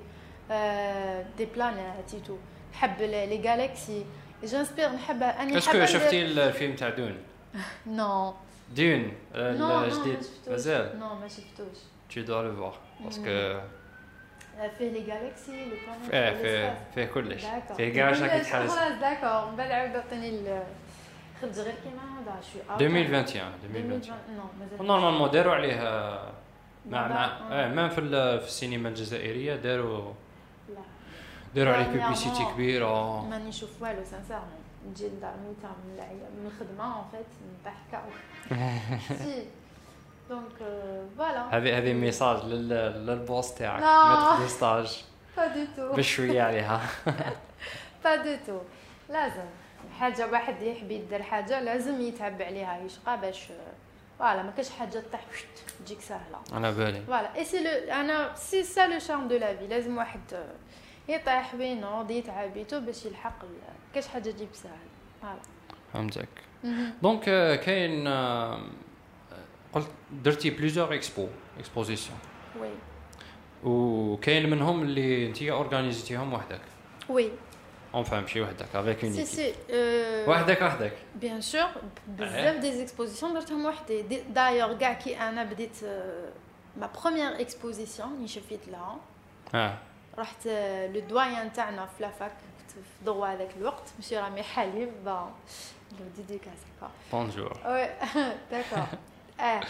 des planètes tout نحب les galaxies j'inspire نحب أني est-ce que شفتي الفيلم تاع Dune؟ [laughs] non. Dune الجديد مازال. non ما شفتوش. Tu dois le voir parce que فيه les galaxies les planètes فيه فيه كلش فيه كاع راك تحس خلاص d'accord من بعد عاود عطيني خرج غير كيما هذا شوي 2021 2021 non normalement داروا عليه مع مع في في السينما الجزائريه داروا داروا عليه publicité كبيره ماني نشوف والو sincèrement نجي لدار ميتا من من الخدمه en fait c'est donc voilà هذه هذه message لل boss تاعك maître de stage pas du tout بشويه عليها pas du tout لازم حاجة واحد يحب يدير حاجة لازم يتعب عليها يشقى باش voilà ما كاش حاجة طيح تجيك سهله على بالي voilà et c'est le أنا c'est ça le charme de la vie لازم واحد يطيح بينوض يتعب بيتو باش يلحق كاش حاجة تجيب سهل. voilà. فهمتك. donc كاين قلت درتي plusieurs expos expositions oui. وكاين منهم اللي انت organisé تيهم وحدك. oui. enfin ماشي وحدك avec un c'est c'est وحدك وحدك. bien sûr بزاف des expositions درتهم وحدي. دايوغ كاع كي أنا بديت ma première exposition اللي شفيت لها. آه. رحت le doyen تاعنا في la fac كنت في ضوا هذاك الوقت مسيو رامي حليب bah le dédicace bonjour oui d'accord آه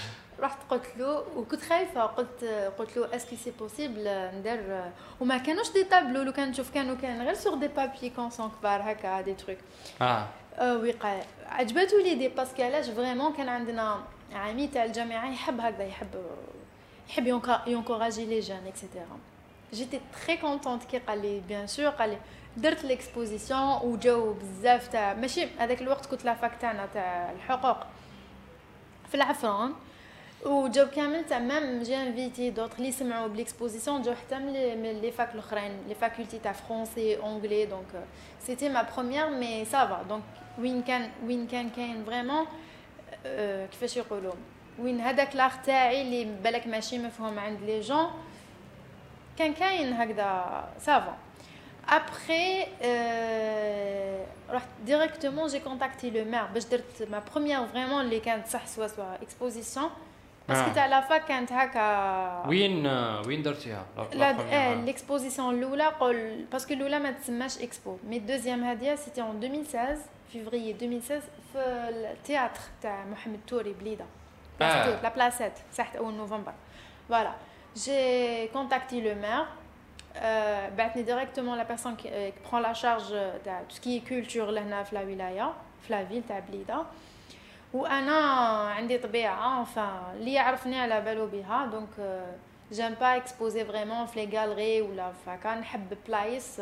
رحت قلت له وكنت خايفة قلت قلت له اسكو سي بوسيبل ندير وما كانوش دي تابلو لو كان نشوف كانوا كان غير سوغ دي بابي كونسون كبار هكا دي تروك آه وي قال عجبته ليدي باسكو علاش فريمون كان عندنا عمي تاع الجامعة يحب هكذا يحب يحب يونكوراجي لي جون اكسيتيرا جيتي تري كونتونت كي قال لي بيان سور قال لي درت ليكسبوزيسيون وجاو بزاف تاع ماشي هذاك الوقت كنت لافاك تاعنا تاع الحقوق في العفران وجاو كامل تاع ميم جي انفيتي دوطخ اللي سمعوا بليكسبوزيسيون جاو حتى من لي فاك الاخرين لي فاكولتي تاع فرونسي اونغلي دونك سيتي ما بروميير مي سافا دونك وين كان وين كان كاين فريمون كيفاش يقولوا وين هذاك لاغ تاعي اللي بالك ماشي مفهوم عند لي جون كان كاين هكذا سافا Après, euh, directement, j'ai contacté le maire. Ma première, vraiment, les soit soit exposition. Parce que à la fois, quand tu وين وين درتيها l'exposition Lula parce que Lula m'a dit expo mais deuxième hadia c'était en 2016 février 2016 le théâtre de Mohamed Touri Blida la placette c'est au novembre voilà j'ai contacté le maire euh, directement la personne qui, euh, qui prend la charge de tout ce qui est culture لهنا في la wilaya في la ville تاع بليده وانا عندي طبيعه enfin اللي يعرفني على بالو بها دونك جيم با اكسبوزي فريمون في لي غالري ولا فهكا نحب بلايص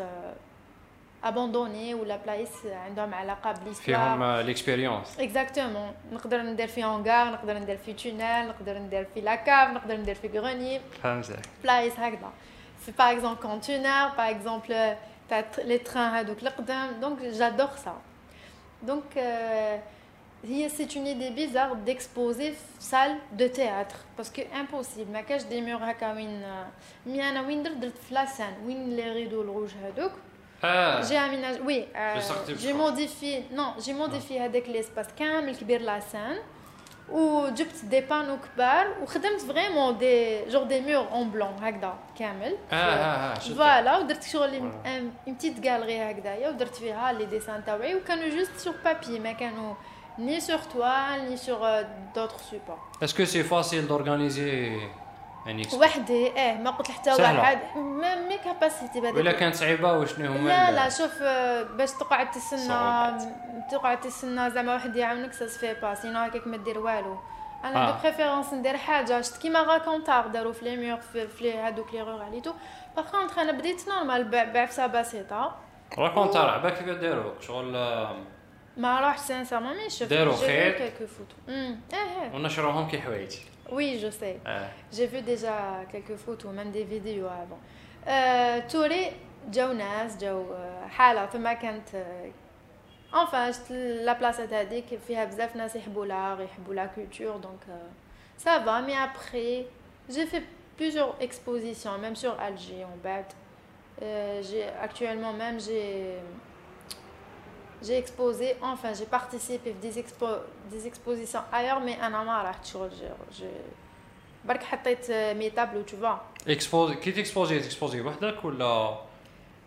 ابوندوني ولا بلايص عندهم علاقه بليستوار فيهم ليكسبيريونس اكزاكتومون نقدر ندير في اونغار نقدر ندير في تونيل نقدر ندير في لاكاف نقدر ندير في غروني فهمتك بلايص هكذا par exemple conteneur, par exemple les trains Donc j'adore ça. Donc euh, c'est une idée bizarre d'exposer salle de théâtre parce que impossible. Ma cage des murs mais ana وين درت في la scène وين les rideaux rouges هذوك j'ai aménagé oui euh, j'ai modifié non j'ai modifié avec l'espace كامل كبير la scène وجبت دي بانو كبار وخدمت فريمون دي جور دي مور اون بلون هكذا كامل اه اه اه فوالا ودرت شغل اون بتيت غالري هكذايا ودرت فيها لي ديسان تاوعي وكانوا جوست سور بابي ما كانوا ni sur toile ni sur d'autres supports. Est-ce que c'est facile d'organiser يعني وحدي إيه ما قلت حتى واحد. ما مي كاباسيتي بهذيك ولا كانت صعيبة وشنو هما لا لا شوف باش تقعد تسنى تقعد تسنى زعما واحد يعاونك ça se fait pas sinon هكاك ما دير والو. أنا de préférence ندير حاجة شفت كيما Raconte-Arts داروا في les murs في هذوك les ruelles et tout par contre أنا بديت normal بعفسة بسيطة. Raconte-Arts عباك كيف داروك؟ شغل ما راح sincèrement mais شفت داروا خير؟ quelques photos إيه ونشروهم كي حوايج Oui, je sais. J'ai vu déjà quelques photos, même des vidéos avant. Euh, Touré, Jonas, Joe, حالة فما كانت enfin la place هذيك فيها بزاف ناس يحبوا l'art يحبوا la culture donc ça va mais après j'ai fait plusieurs expositions même sur Alger en bas j'ai actuellement même j'ai j'ai exposé, enfin j'ai participé à des, expo, des expositions ailleurs, mais انا ما رحت شغل je برك حطيت مي تابلو tu vois. اكسبوزي كي تكسبوزي تكسبوزي وحدك ولا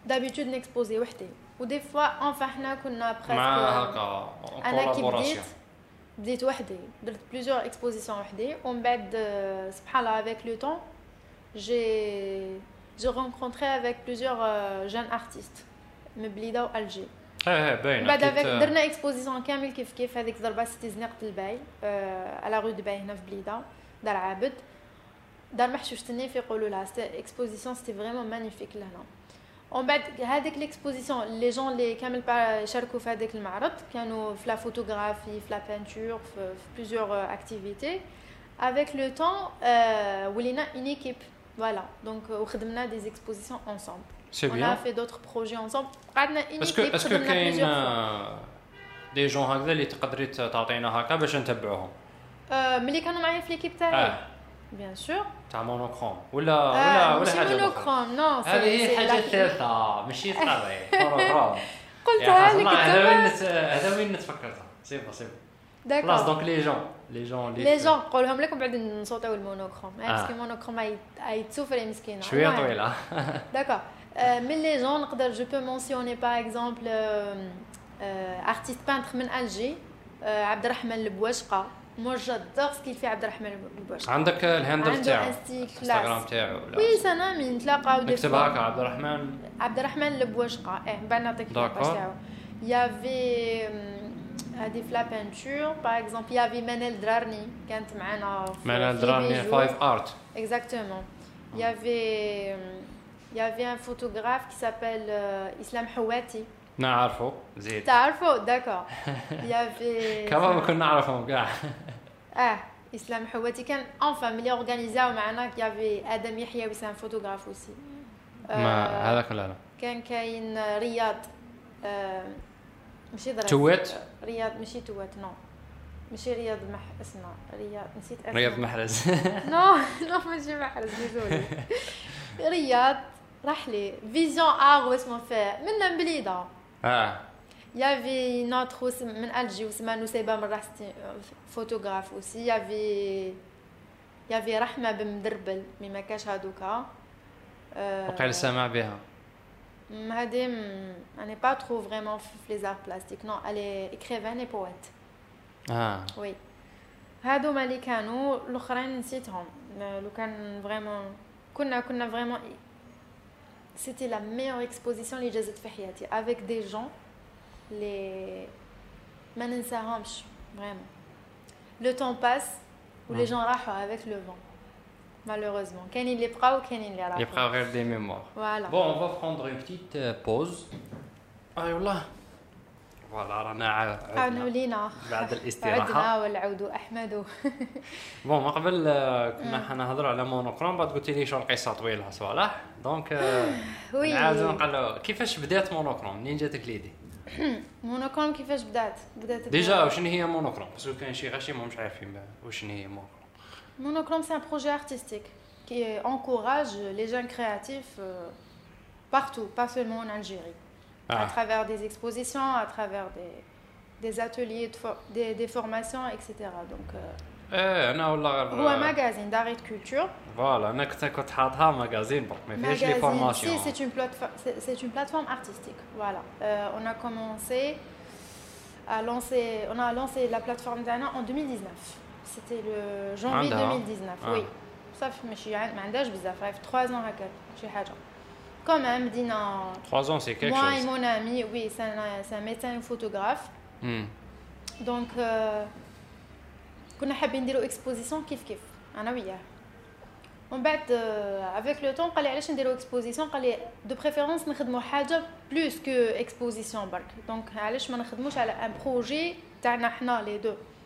دابيتود نكسبوزي وحدي ودي فوا انفا حنا كنا بريسك مع هكا انا كي بديت بديت وحدي درت بليزيور اكسبوزيسيون وحدي ومن بعد سبحان الله افيك لو طون جي j'ai rencontré avec plusieurs euh, jeunes artistes من بليده والجي ايه ايه باين بعد درنا اكسبوزيسيون كامل كيف كيف هذيك ضربه سيتي زنيقه الباي على غو باي هنا في بليده دار عابد دار محشوش تنيف يقولوا لها اكسبوزيسيون سيتي فريمون مانيفيك لهنا ومن بعد هذيك ليكسبوزيسيون لي جون اللي كامل شاركوا في هذاك المعرض كانوا في لا فوتوغرافي في لا بانتور في بليزيور اكتيفيتي افيك لو طون ولينا اون ايكيب فوالا دونك وخدمنا دي اكسبوزيسيون انصامبل C'est bien. On a fait d'autres projets ensemble. Est-ce que est-ce que كاين des gens هكذا اللي تقدري تعطينا هكا باش نتبعوهم؟ ملي كانوا معايا في l'équipe تاعي bien sûr تاع Monochrome ولا ولا ولا حاجة Monochrome non هذه هي الحاجة الثالثه ماشي صافي قلتها لك هذا وين هذا وين تفكرتها c'est bon c'est bon d'accord خلاص donc les gens les gens les gens نقولهم لك ومن بعد نصوتيو ال Monochrome. parce que ال Monochrome يتسوفري مسكينه شوية طويلة. d'accord mais les gens [laughs] je peux mentionner par exemple artiste peintre من Alger عبد الرحمن البواشقه moi j'adore ce qu'il fait عبد الرحمن البوش عندك ال handle تاعو انستغرام تاعو oui سنامي نتلاقاو نكتب هكا عبد الرحمن. عبد الرحمن البوشقه إيه من بعد نعطيك ال page تاعو y avait هذه fait la peinture par exemple y avait منال درارني كانت معنا منال درارني fine art exactement يافي يافي ان فوتوغراف كي سابيل اسلام حواتي نعرفه. زيد. تعرفه؟ داكور يافي [laughs] كمان كنا نعرفهم كاع آه اسلام حواتي كان انفان ملي اورغانيزاو معنا يافي آدم يحيى ان فوتوغراف اوسي ما هذاك لا لا؟ كان كاين رياض ماشي ضرب. توات؟ رياض ماشي توات نو. ماشي رياض مح اسمه رياض نسيت أسمه. رياض محرز [laughs] نو نو ماشي محرز ديزولي [laughs] رياض راح لي. فيزيون آر اسمه فيه من بليده آه. يافي نوتر من الجي وسما نسيبه من راستي فوتوغراف اوسي يافي يافي رحمة بن مدربل مي ما كاش هادوكا وقيل سامع بها. هادي اني با ترو فريمون في لي زار بلاستيك نو الي اكريفان اي بويت اه وي هادو ما اللي كانوا الاخرين نسيتهم لو كان فريمون كنا كنا فريمون سيتي لا ميور اكسبوزيسيون اللي جازت في حياتي افيك دي جون لي ما ننساهمش فريمون لو طون باس ولي جون راحوا افيك لو فون malheureusement. كاينين اللي بقاو كاينين اللي راحوا يبقاو غير des mémoires voilà bon on va prendre une petite pause اي والله voilà رانا عدنا ولينا بعد [laughs] الاستراحة. عدنا والعود أحمد. [laughs] bon ما قبل كنا حنهضروا على Monochrome بعد قلت لي شو القصة طويلة صوالح؟ donc oui لازم نقول كيفاش بدات Monochrome منين جاتك l'idée؟ [coughs] Monochrome كيفاش بدات؟ بدات déjà وشنو هي Monochrome parce que كاين شي غاشي mais مش عارفين وشنو هي Monochrome Monochrome, c'est un projet artistique qui encourage les jeunes créatifs euh, partout, pas seulement en Algérie, ah. à travers des expositions, à travers des, des ateliers, de des, des, formations, etc. Donc, ايه انا والله هو ماغازين داريت كولتور فوالا انا كنت كنت حاطها ماغازين بون ما فيهاش لي فورماسيون سي سي اون بلاتفورم سي اون بلاتفورم ارتستيك فوالا اون ا كومونسي à lancer on a lancé la plateforme d'Anna en 2019 c'était le janvier 2019 ah. oui صافي ماشي ما عندهاش بزاف راهي في 3 ans هكا شي حاجه quand même بدينا 3 ans c'est quelque moi et mon ami oui c'est un, c'est un médecin et photographe mm. donc euh, كنا حابين نديرو اكسبوزيسيون كيف كيف انا وياه ومن بعد افيك لو طون قال لي علاش نديرو اكسبوزيسيون قال لي دو بريفيرونس نخدمو حاجه بلوس كو اكسبوزيسيون برك دونك علاش ما نخدموش على ان بروجي تاعنا حنا لي دو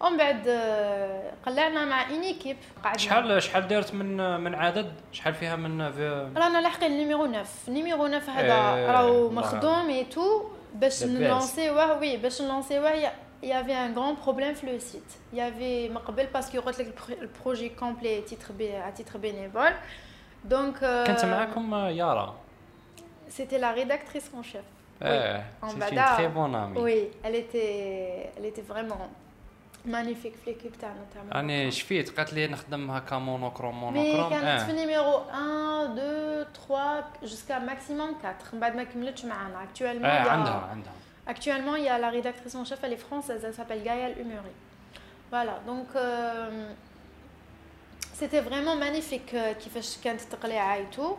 ومن بعد آه، قلعنا مع une équipe قعدنا. شحال شحال دارت من من عدد؟ شحال فيها من في رانا لاحقين ال numéro neuf. numéro neuf هذا إيه راهو مخدوم et tout باش نلونسيوه oui باش نلونسيوه y avait un grand problème في le site y avait من قبل parce que قلت لك ال projet complet titre à titre bénévole donc كنت معاكم آه، يارا. c'était la rédactrice en chef آه c'était très bonne amie oui elle était elle était vraiment مانيفيك في ليكيب تاعنا تاع انا شفيت قالت لي نخدم هكا مونوكروم مونوكروم مي كانت في نيميرو 1 2 3 جوسكا ماكسيموم 4 من بعد ما كملتش معانا اكtuellement اه عندها عندها actuellement il y a la rédactrice en chef elle est française elle s'appelle Gaëlle Humuri voilà donc euh, c'était vraiment magnifique كيفاش كانت التقليعه ايتو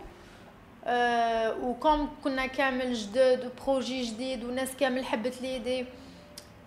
أه وكم كنا كامل جدد وبروجي جديد وناس كامل حبت ليدي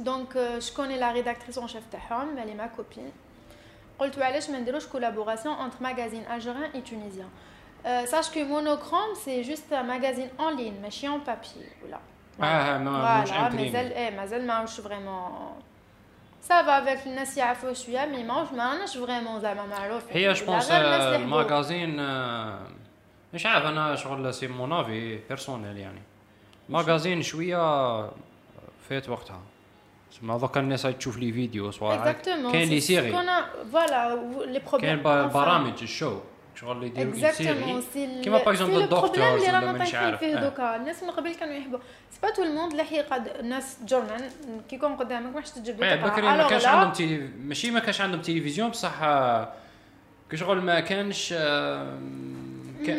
دونك شكون لا ريداكتريس اون شيف تاعهم اللي ما كوبين قلت علاش ما نديروش كولابوراسيون انتر ماغازين الجيريان اي تونيزيان ساش كو مونوكروم سي جوست ان ماغازين اون لين ماشي اون بابي ولا اه ما مش مازال ايه مازال ماهوش فريمون سافا افيك الناس يعرفوا شويه مي ماهوش ماهوش فريمون زعما معروف هي جو بونس الماغازين مش عارف انا شغل سي مون افي بيرسونيل يعني ماغازين شويه فات وقتها ما دوكا الناس تشوف les vidéos صوالح كاين les séries voilà les problèmes كاين برامج الشو شغل اللي يديروا série كيما par exemple الدكتور اللي رانا طايحين فيه دوكا الناس من قبل كانوا يحبوا c'est pas tout le monde اللي يقعد الناس journal كي يكون قدامك ما تجيب له بكري ما كانش عندهم تي... ماشي ما كانش عندهم تلفزيون بصح كشغل ما كانش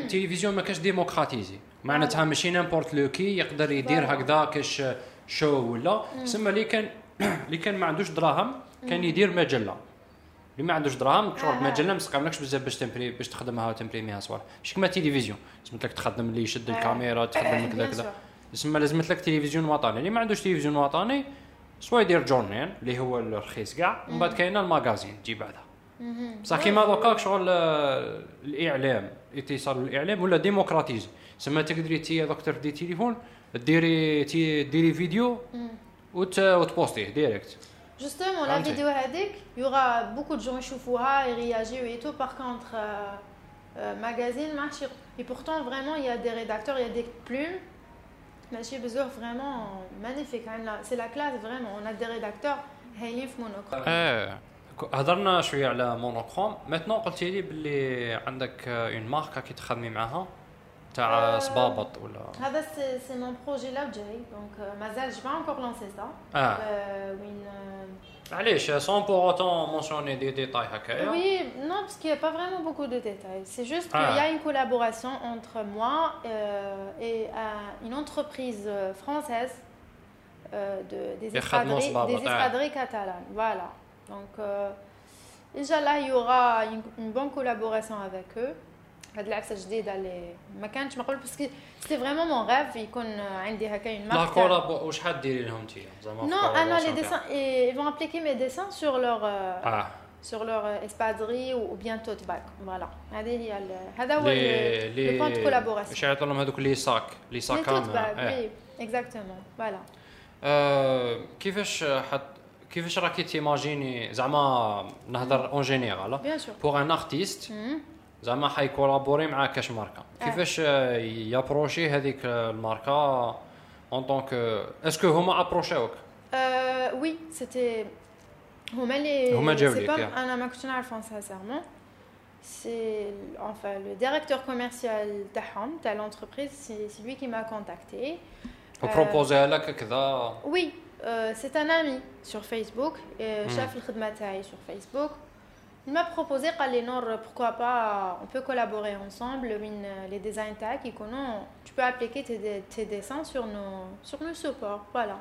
تلفزيون ما كانش démocratisé معناتها ماشي n'importe le qui يقدر يدير هكذا كاش show ولا سما اللي كان [clears throat] اللي كان ما عندوش دراهم كان يدير مجلة. اللي ما عندوش دراهم شغل مجلة ما تسقملكش بزاف باش تمبري باش تخدمها وتمبريميها صوالح. مش كما تلفزيون لازم لك تخدم اللي يشد الكاميرا تخدم [coughs] كذا كذا. تسمى لازمت لك تلفزيون وطني. اللي ما عندوش تلفزيون وطني soit يدير journal اللي هو الرخيص كاع ومن بعد كاينة ال magazine تجي بعدها. بصح كيما دوكا شغل آه، الإعلام. اتصال الإعلام ولا ديمقراطيزي سما تقدري تي دوك تردي تليفون ديري تي ديري فيديو وت وتبوستيه ديريكت جوستومون لا فيديو هذيك يوغا بوكو دو جون يشوفوها يرياجيو اي تو باغ ماغازين ماشي اي بورتون فريمون يا دي ريداكتور يا دي بلوم ماشي بزاف فريمون مانيفيك عندنا سي لا كلاس فريمون اون دي ريداكتور هايلين في هضرنا شوية على Monochrome maintenant قلتي لي بلي عندك une marque كي تخدمي معاها تاع صبابط ولا هذا سي مون بروجي لا جاي دونك مازال جو با انكور لونسي سا اه وين علاش سون بور اوتون مونسيوني دي ديتاي هكايا Oui, non, parce qu'il n'y a pas vraiment beaucoup de détails. C'est juste ah. qu'il y a une collaboration entre moi euh, et euh, une entreprise française euh, de, des espadrilles, des espadrilles catalanes. Voilà. Donc, euh, Inch'Allah, il y aura une, une bonne collaboration avec eux. هاد العفسه جديدة اللي ما كانتش معقول parce que c'est vraiment mon rêve يكون عندي هكا une marque لا كورا وشحال ديري لهم انت زعما non أنا les dessins ils vont appliquer mes dessins sur leurs آه sur leurs espadrilles ou bien tote bag voilà هذه هي هذا هو le point de collaboration باش يعيطوا لهم هذوك les sacs les sacs oui exactement voilà كيفاش حط كيفاش راكي ت imaginer؟ زعما نهضر en général pour un artiste زعما حي collaborer مع كاش ماركة. كيفاش ي approcher هذيك الماركة en tant que est-ce que هما approché وك oui c'était هما اللي هما جاو أنا ما كنتش نعرفهم sincèrement c'est enfin le directeur commercial تاعهم تاع l'entreprise c'est lui qui m'a contacté. وبروبوزي لك كذا oui c'est un ami sur Facebook شاف الخدمه تاعي sur Facebook. Il m'a proposé Kalenor, pourquoi pas, on peut collaborer ensemble, les design tags, tu peux appliquer tes, tes, dessins sur nos, sur nos supports. Voilà.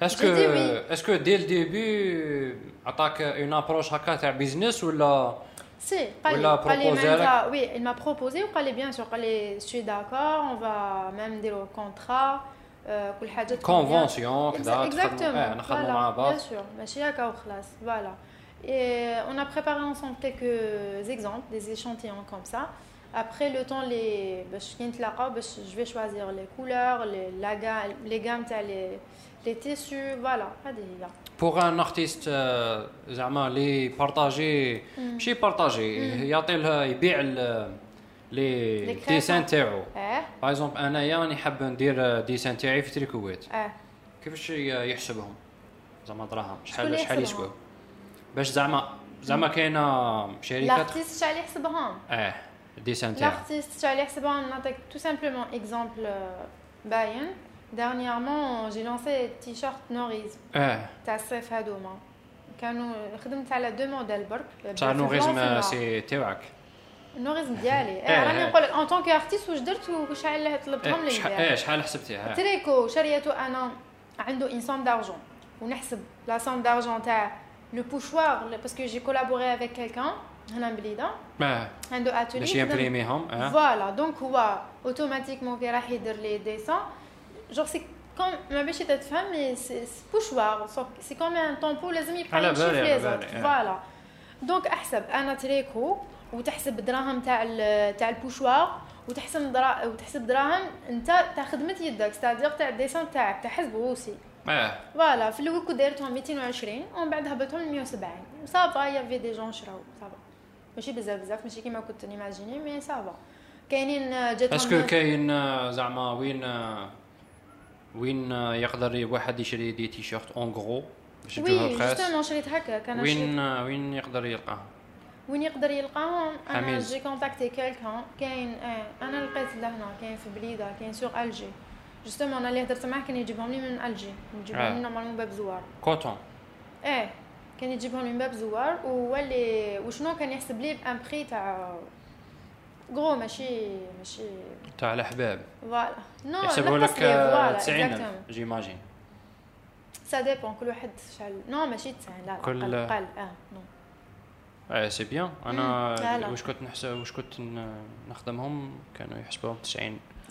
Est-ce que, oui. est que dès le début, attaque une approche à business ou la Si, oui, il m'a proposé, ou bien sûr, je suis d'accord, on va même dire au contrat. Euh, Convention, exactement. Voilà, bien sûr, voilà. Et on a préparé ensemble quelques exemples, des échantillons comme ça. Après le temps, les, je vais choisir les couleurs, les, la gamme, les gammes, les, les tissus, voilà. Pour un artiste, زعما اللي بارطاجي ماشي بارطاجي يعطي له يبيع لي ديسان تاعو باغ اكزومبل انايا راني حاب ندير ديسان تاعي في تريكوات كيفاش يحسبهم زعما دراهم شحال شحال يسواو باش زعما زعما كاينة شركات l'artiste شحال يحسبهم آه dessins تاعو l'artiste شحال يحسبهم نعطيك tout simplement exemple bien dernièrement j'ai lancé t-shirt نوريز آه تاع الصيف هادوما كانوا خدمت على deux modèles برك تاع نوريزم c'est تاعك النوريزم ديالي راني نقول لك en tant qu'artiste واش درت وشحال طلبتهم لي آه شحال حسبتيها تريكو شريته أنا عنده une somme d'argent ونحسب la somme d'argent تاع le pochoir, parce que j'ai collaboré avec quelqu'un, un Blida, un atelier. Voilà, donc automatiquement les dessins. Genre, c'est comme ma bêche est femme, mais c'est pochoir. C'est comme un tampon, les amis prennent les autres. Voilà. Donc, أحسب أنا تريكو وتحسب الدراهم تاع تاع ال pochoir وتحسب درا وتحسب دراهم انت تاع خدمه يدك c'est-à-dire تاع ال dessin تاعك تحسبه aussi آه. voilà في الأول كنت دايرتهم 220 ومن بعد هبطهم ل 170 ça va y avait des gens شراو ça va ماشي بزاف بزاف ماشي كيما كنت ن imaginer mais ça va كاينين جاتهم est-ce que كاين آه، زعما وين آه، وين آه، يقدر واحد يشري des t-shirts en gros باش oui justement شريت هكا كان وين آه، وين يقدر يلقاه؟ وين يقدر يلقاهم أنا. j'ai contacté quelqu'un كاين أنا لقيت لهنا كاين في بليدة كاين sur Alger justement أنا اللي هدرت معاه كان يجيبهم لي من الجي يجيبهم. les normalement باب زوار coton آه كان يجيبهم لي من باب زوار وهو اللي وشنو كان يحسب لي bon prix تاع gros ماشي ماشي تاع الحباب voilà non يحسبوا لك آه، 90 j'imagine ça dépend كل واحد شحال non ماشي 90 لا كل- قل قل آه نو آه c'est bien أنا. واش كنت نحسب واش كنت نخدمهم كانوا يحسبوهم 90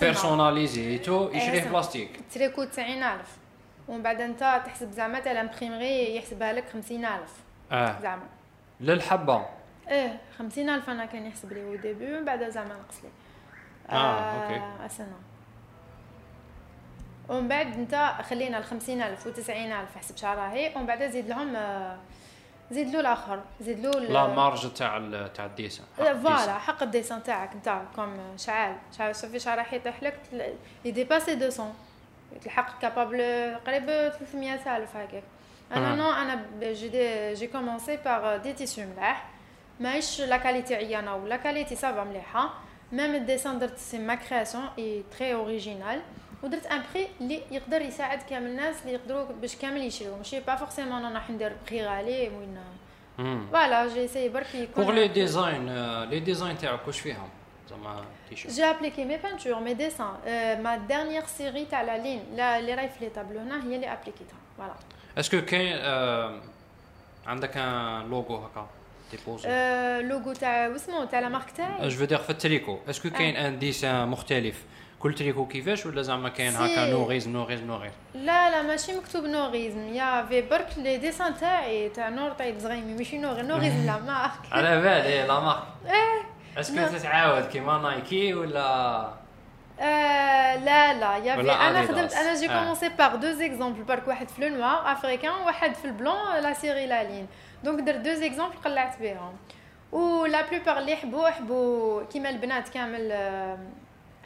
personnalisé تو يشريه. بلاستيك تريكو 90000 ومن بعد انت تحسب زعما تاع ال imprimerie يحسبها لك 50000 آه زعما للحبه إيه 50000 أنا كان يحسب لي هو début ومن بعد زعما نقص لي آه، OK. استنى ومن بعد انت خلينا ال 50000 و 90000 حسب شحال راهي ومن بعد زيد لهم آه، زيد له الآخر. زيد له la marge تاع تاع ال dessin. voilà حق ال dessin تاعك نتاع comme شحال شحال صافي شحال راح يطيح لك. ي dépasser 200 تلحق capable قريب 300 ألف هكاك. أنا. non أنا ب- j'ai j'ai commencé par des tissus ملاح. ماهيش la qualité عيانة و la qualité ça va مليحة. même ال dessin درت c'est ma création et très originale ودرت un prix اللي يقدر يساعد كامل الناس اللي يقدروا باش كامل يشريو ماشي pas forcément أنا راح ندير بخي غالي وين. فوالا جي سي برك يكون بوغ لي ديزاين لي ديزاين تاعك واش فيهم زعما تيشيرت appliqué mes peintures, mes dessins. Euh, ma dernière série, t'as la ligne, la, les rails les tableaux, là, هي اللي appliquéتها. Voilà. اسكو كاين عندك ان لوغو هكا ديبوزي logo تاع واسمو تاع لا مارك تاعي. جو فو دير في التريكو اسكو كاين ان ديسان مختلف كل تريكو كيفاش ولا زعما كاين هكا سي. نوغيز نوغيز نوغيز لا لا ماشي مكتوب نوريزم يا في برك لي ديسان تاعي تاع نور طيب زغيمي ماشي نور نوريزم لا مارك. [laughs] على بالي la marque إيه est-ce que. تتعاود كيما نايكي ولا آه لا لا y avait أنا. خدمت أنا j'ai آه. commencé par deux exemples برك واحد في le noir africain وواحد في ال blanc la série la ligne donc درت deux exemples قلعت بهم و la plupart اللي يحبوا يحبوا كيما البنات كامل آه،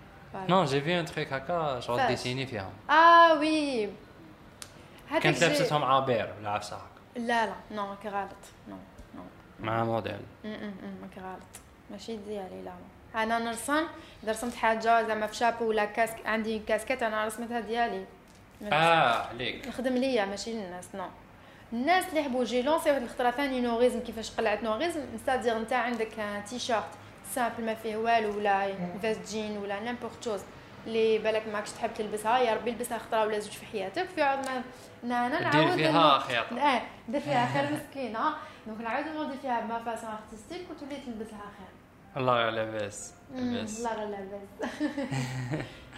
نو جي في ان تريك هكا شغل؟ ديسيني فيهم آه وي كانت لابستهم عابير ولا عفسه هكا لا لا نو ماك غلط نو نو مع موديل ماك غلط ماشي ديالي لا أنا نرسم اذا رسمت حاجة زعما في شابو ولا كاسك عندي كاسكيت أنا رسمتها ديالي آه عليك نخدم ليا ماشي للناس نو الناس اللي يحبوا جي لونسي واحد الخطره ثاني نوريزم كيفاش قلعت نوريزم ستادير انت عندك تي شيرت simple ما فيه والو ولا veste jean ولا n'importe chose اللي بالك ماكش تحب تلبسها يا ربي لبسها خطره ولا زوج في حياتك في عوض ما نا- أنا دير نعاود فيها خياطه آه دير فيها خير مسكينه donc نعاود نوضي فيها بما façon artistique وتولي تلبسها خير الله لاباس مم، لاباس الله غير لاباس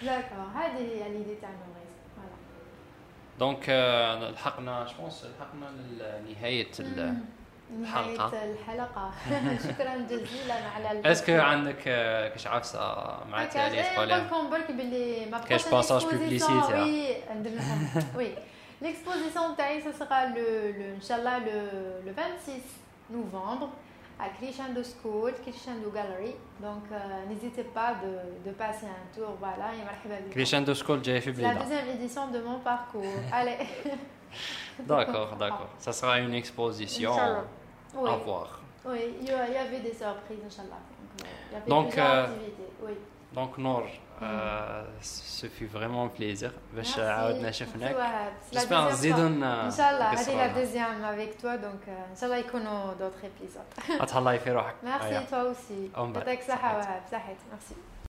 d'accord هذه هي l'idée تاع voilà donc لحقنا je pense لحقنا لنهايه ال- نهاية الحلقة. الحلقة [laughs] شكرا جزيلا على ال- اسكو عندك آه، كاش عفسه مع هكا، التالي إيه، تقول نقول لكم برك باللي ما كاش بقاش باساج l'exposition، publicitaire. وي ندير لكم وي l'exposition تاعي ce sera le, le inchallah le, le 26 novembre [laughs] à Crescendo School, Crescendo Gallery. Donc euh, n'hésitez pas de, de passer un tour. Voilà, et مرحبا بكم. كريشاندو سكول جاي في C'est la بليده deuxième édition de mon parcours. [laughs] Allez, D'accord, d'accord. Ça sera une exposition Oui. À voir. Oui, il y avait des surprises, Inch'Allah. Donc, euh, il donc, euh, Donc, Nord, euh, mm. ce fut vraiment un plaisir. Merci. J'espère que Zidane. Inch'Allah, c'est la deuxième avec toi, donc Inch'Allah, il d'autres épisodes. [laughs] Merci, toi aussi. Merci.